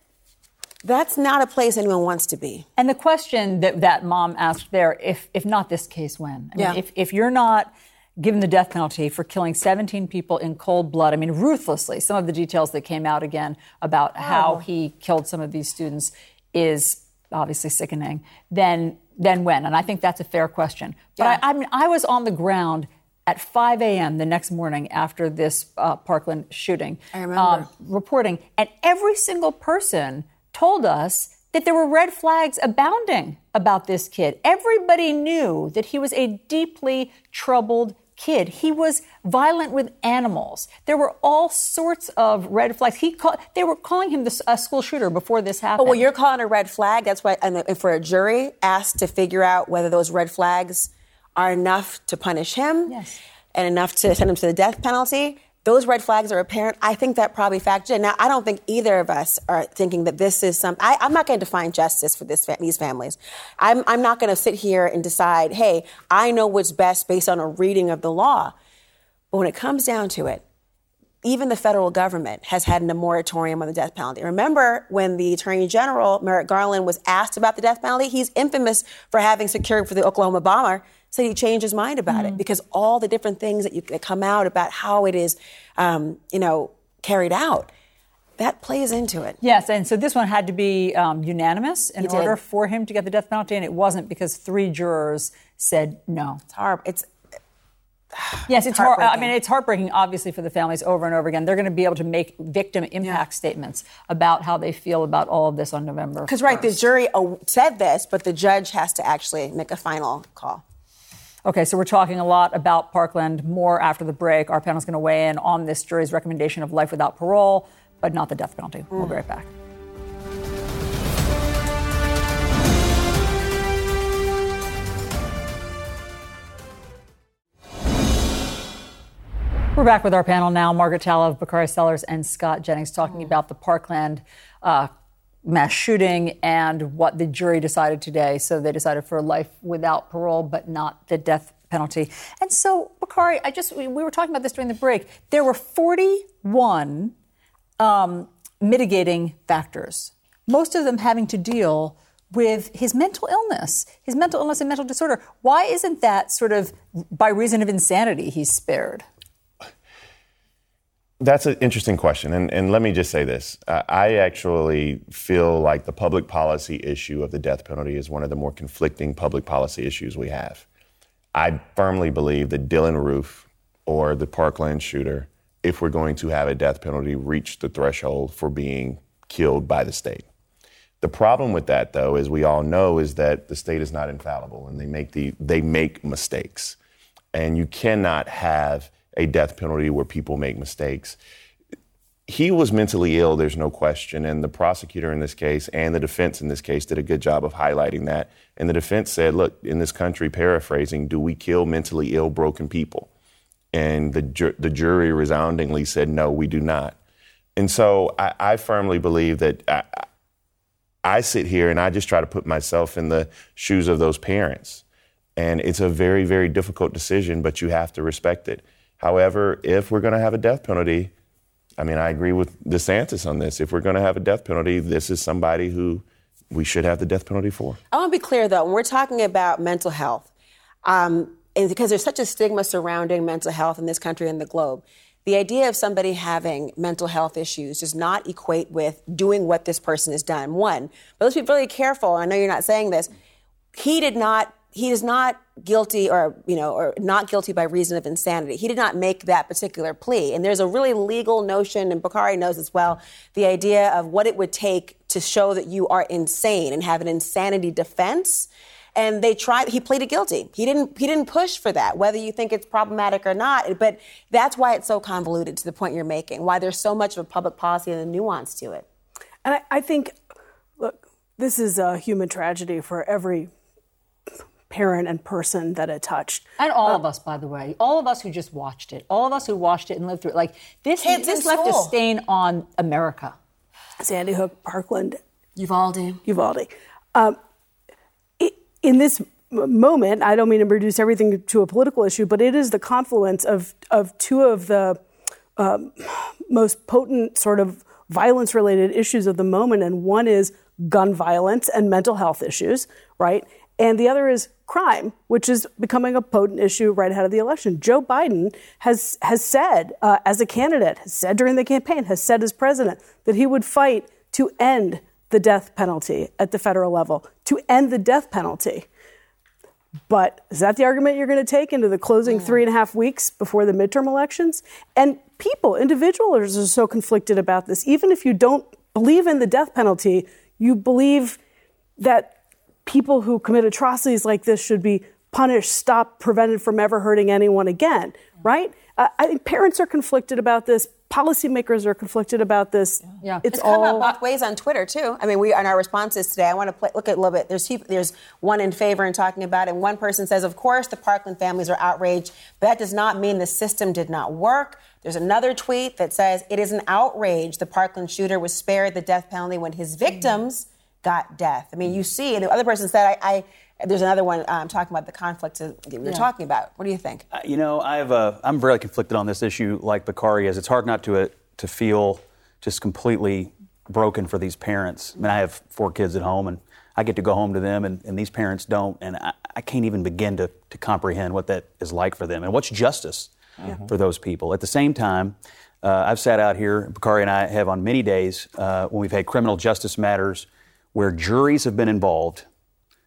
that's not a place anyone wants to be. And the question that that mom asked there, if if not this case, when? I mean, Yeah. if if you're not given the death penalty for killing 17 people in cold blood, I mean, ruthlessly. Some of the details that came out again about how Oh. he killed some of these students is obviously sickening. Then then when? And I think that's a fair question. But Yeah. I, I mean, I was on the ground. At 5 a.m. the next morning after this uh, Parkland shooting, I remember. reporting, and every single person told us that there were red flags abounding about this kid. Everybody knew that he was a deeply troubled kid. He was violent with animals. There were all sorts of red flags. He they were calling him the, a school shooter before this oh, happened. But when you're calling a red flag, that's why, and for a jury asked to figure out whether those red flags are enough to punish him and enough to send him to the death penalty, those red flags are apparent. I think that probably factored in. Now, I don't think either of us are thinking that this is some. I, I'm not going to define justice for this, these families. I'm, I'm not going to sit here and decide, hey, I know what's best based on a reading of the law. But when it comes down to it, even the federal government has had a moratorium on the death penalty. Remember when the Attorney General, Merrick Garland, was asked about the death penalty? He's infamous for having secured for the Oklahoma bomber. Said he changed his mind about it because all the different things that, you, that come out about how it is, um, you know, carried out, that plays into it. Yes, and so this one had to be um, unanimous in order for him to get the death penalty, and it wasn't because three jurors said no. It's horrible. It's yes, it's hard. I mean, it's heartbreaking, obviously, for the families over and over again. They're going to be able to make victim impact statements about how they feel about all of this on November. Because, right, the jury uh, said this, but the judge has to actually make a final call. Okay, so we're talking a lot about Parkland. More after the break. Our panel's going to weigh in on this jury's recommendation of life without parole, but not the death penalty. We'll be right back. We're back with our panel now. Margaret Talev, Bakari Sellers, and Scott Jennings talking about the Parkland uh, mass shooting and what the jury decided today. So they decided for life without parole, but not the death penalty. And so, Bakari, I just, we, we were talking about this during the break. There were 41 um, mitigating factors, most of them having to deal with his mental illness, his mental illness and mental disorder. Why isn't that sort of by reason of insanity he's spared? That's an interesting question. And, and let me just say this. Uh, I actually feel like the public policy issue of the death penalty is one of the more conflicting public policy issues we have. I firmly believe that Dylann Roof or the Parkland shooter, if we're going to have a death penalty, reach the threshold for being killed by the state. The problem with that, though, as we all know, is that the state is not infallible and they make, the, they make mistakes. And you cannot have a death penalty where people make mistakes. He was mentally ill, there's no question. And the prosecutor in this case and the defense in this case did a good job of highlighting that. And the defense said, look, in this country, paraphrasing, do we kill mentally ill, broken people? And the, ju- the jury resoundingly said, no, we do not. And so I, I firmly believe that I, I sit here and I just try to put myself in the shoes of those parents. And it's a very, very difficult decision, but you have to respect it. However, if we're going to have a death penalty, I mean, I agree with DeSantis on this. If we're going to have a death penalty, this is somebody who we should have the death penalty for. I want to be clear though, when we're talking about mental health, um, because there's such a stigma surrounding mental health in this country and the globe, the idea of somebody having mental health issues does not equate with doing what this person has done. One, but let's be really careful. I know you're not saying this. He did not he is not guilty or you know or not guilty by reason of insanity. He did not make that particular plea. And there's a really legal notion and Bakari knows as well the idea of what it would take to show that you are insane and have an insanity defense. And they tried he pleaded guilty. He didn't he didn't push for that whether you think it's problematic or not. But that's why it's so convoluted to the point you're making why there's so much of a public policy and a nuance to it. And I, I think look this is a human tragedy for every parent and person that it touched. And all Uh, of us, by the way, all of us who just watched it, all of us who watched it and lived through it. Like this, Kids this in left a stain on America. Sandy Hook, Parkland, Uvalde. Uvalde. Um, i- in this moment, I don't mean to reduce everything to a political issue, but it is the confluence of of two of the um, most potent sort of violence related issues of the moment, and one is gun violence and mental health issues, right? And the other is crime, which is becoming a potent issue right ahead of the election. Joe Biden has has said, uh, as a candidate, has said during the campaign, has said as president that he would fight to end the death penalty at the federal level, to end the death penalty. But is that the argument you're going to take into the closing three and a half weeks before the midterm elections? And people, individuals, are so conflicted about this. Even if you don't believe in the death penalty, you believe that people who commit atrocities like this should be punished, stopped, prevented from ever hurting anyone again, right? Uh, I think parents are conflicted about this. Policymakers are conflicted about this. Yeah, It's, come out both ways on Twitter too. I mean, we in our responses today. I want to play, look at a little bit. There's peop- there's one in favor and talking about it. And one person says, of course, the Parkland families are outraged, but that does not mean the system did not work. There's another tweet that says it is an outrage the Parkland shooter was spared the death penalty when his victims got death. I mean, you see, and the other person said, I. I there's another one um, talking about the conflict that we were Yeah. talking about. What do you think? Uh, You know, I've uh, I'm very conflicted on this issue, like Bakari is. It's hard not to uh, to feel just completely broken for these parents. I mean, I have four kids at home, and I get to go home to them, and, and these parents don't, and I, I can't even begin to to comprehend what that is like for them, and what's justice for those people. At the same time. Uh, I've sat out here, Bakari and I have on many days uh, when we've had criminal justice matters where juries have been involved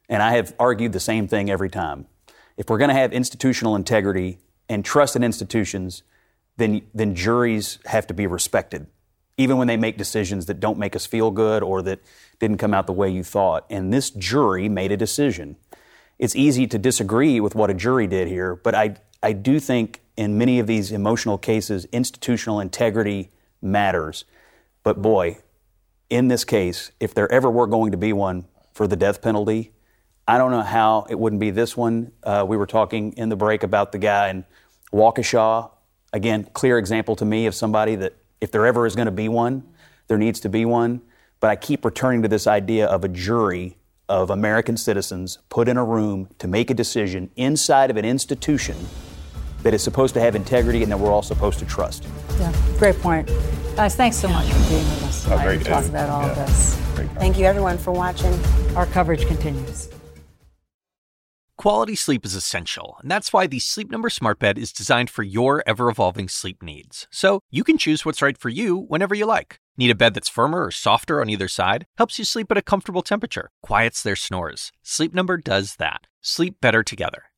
and I have argued the same thing every time. If we're going to have institutional integrity and trust in institutions, then, then juries have to be respected, even when they make decisions that don't make us feel good or that didn't come out the way you thought. And this jury made a decision. It's easy to disagree with what a jury did here, but I, I do think in many of these emotional cases, institutional integrity matters. But boy, in this case, if there ever were going to be one for the death penalty, I don't know how it wouldn't be this one. Uh, we were talking in the break about the guy in Waukesha. Again, clear example to me of somebody that if there ever is going to be one, there needs to be one. But I keep returning to this idea of a jury of American citizens put in a room to make a decision inside of an institution that is supposed to have integrity and that we're all supposed to trust. Yeah, great point. Guys, thanks so much for being with us tonight great to talk day. about all of this. Thank you, everyone, for watching. Our coverage continues. Quality sleep is essential, and that's why the Sleep Number Smart Bed is designed for your ever evolving sleep needs. So you can choose what's right for you whenever you like. Need a bed that's firmer or softer on either side? Helps you sleep at a comfortable temperature, quiets their snores. Sleep Number does that. Sleep better together.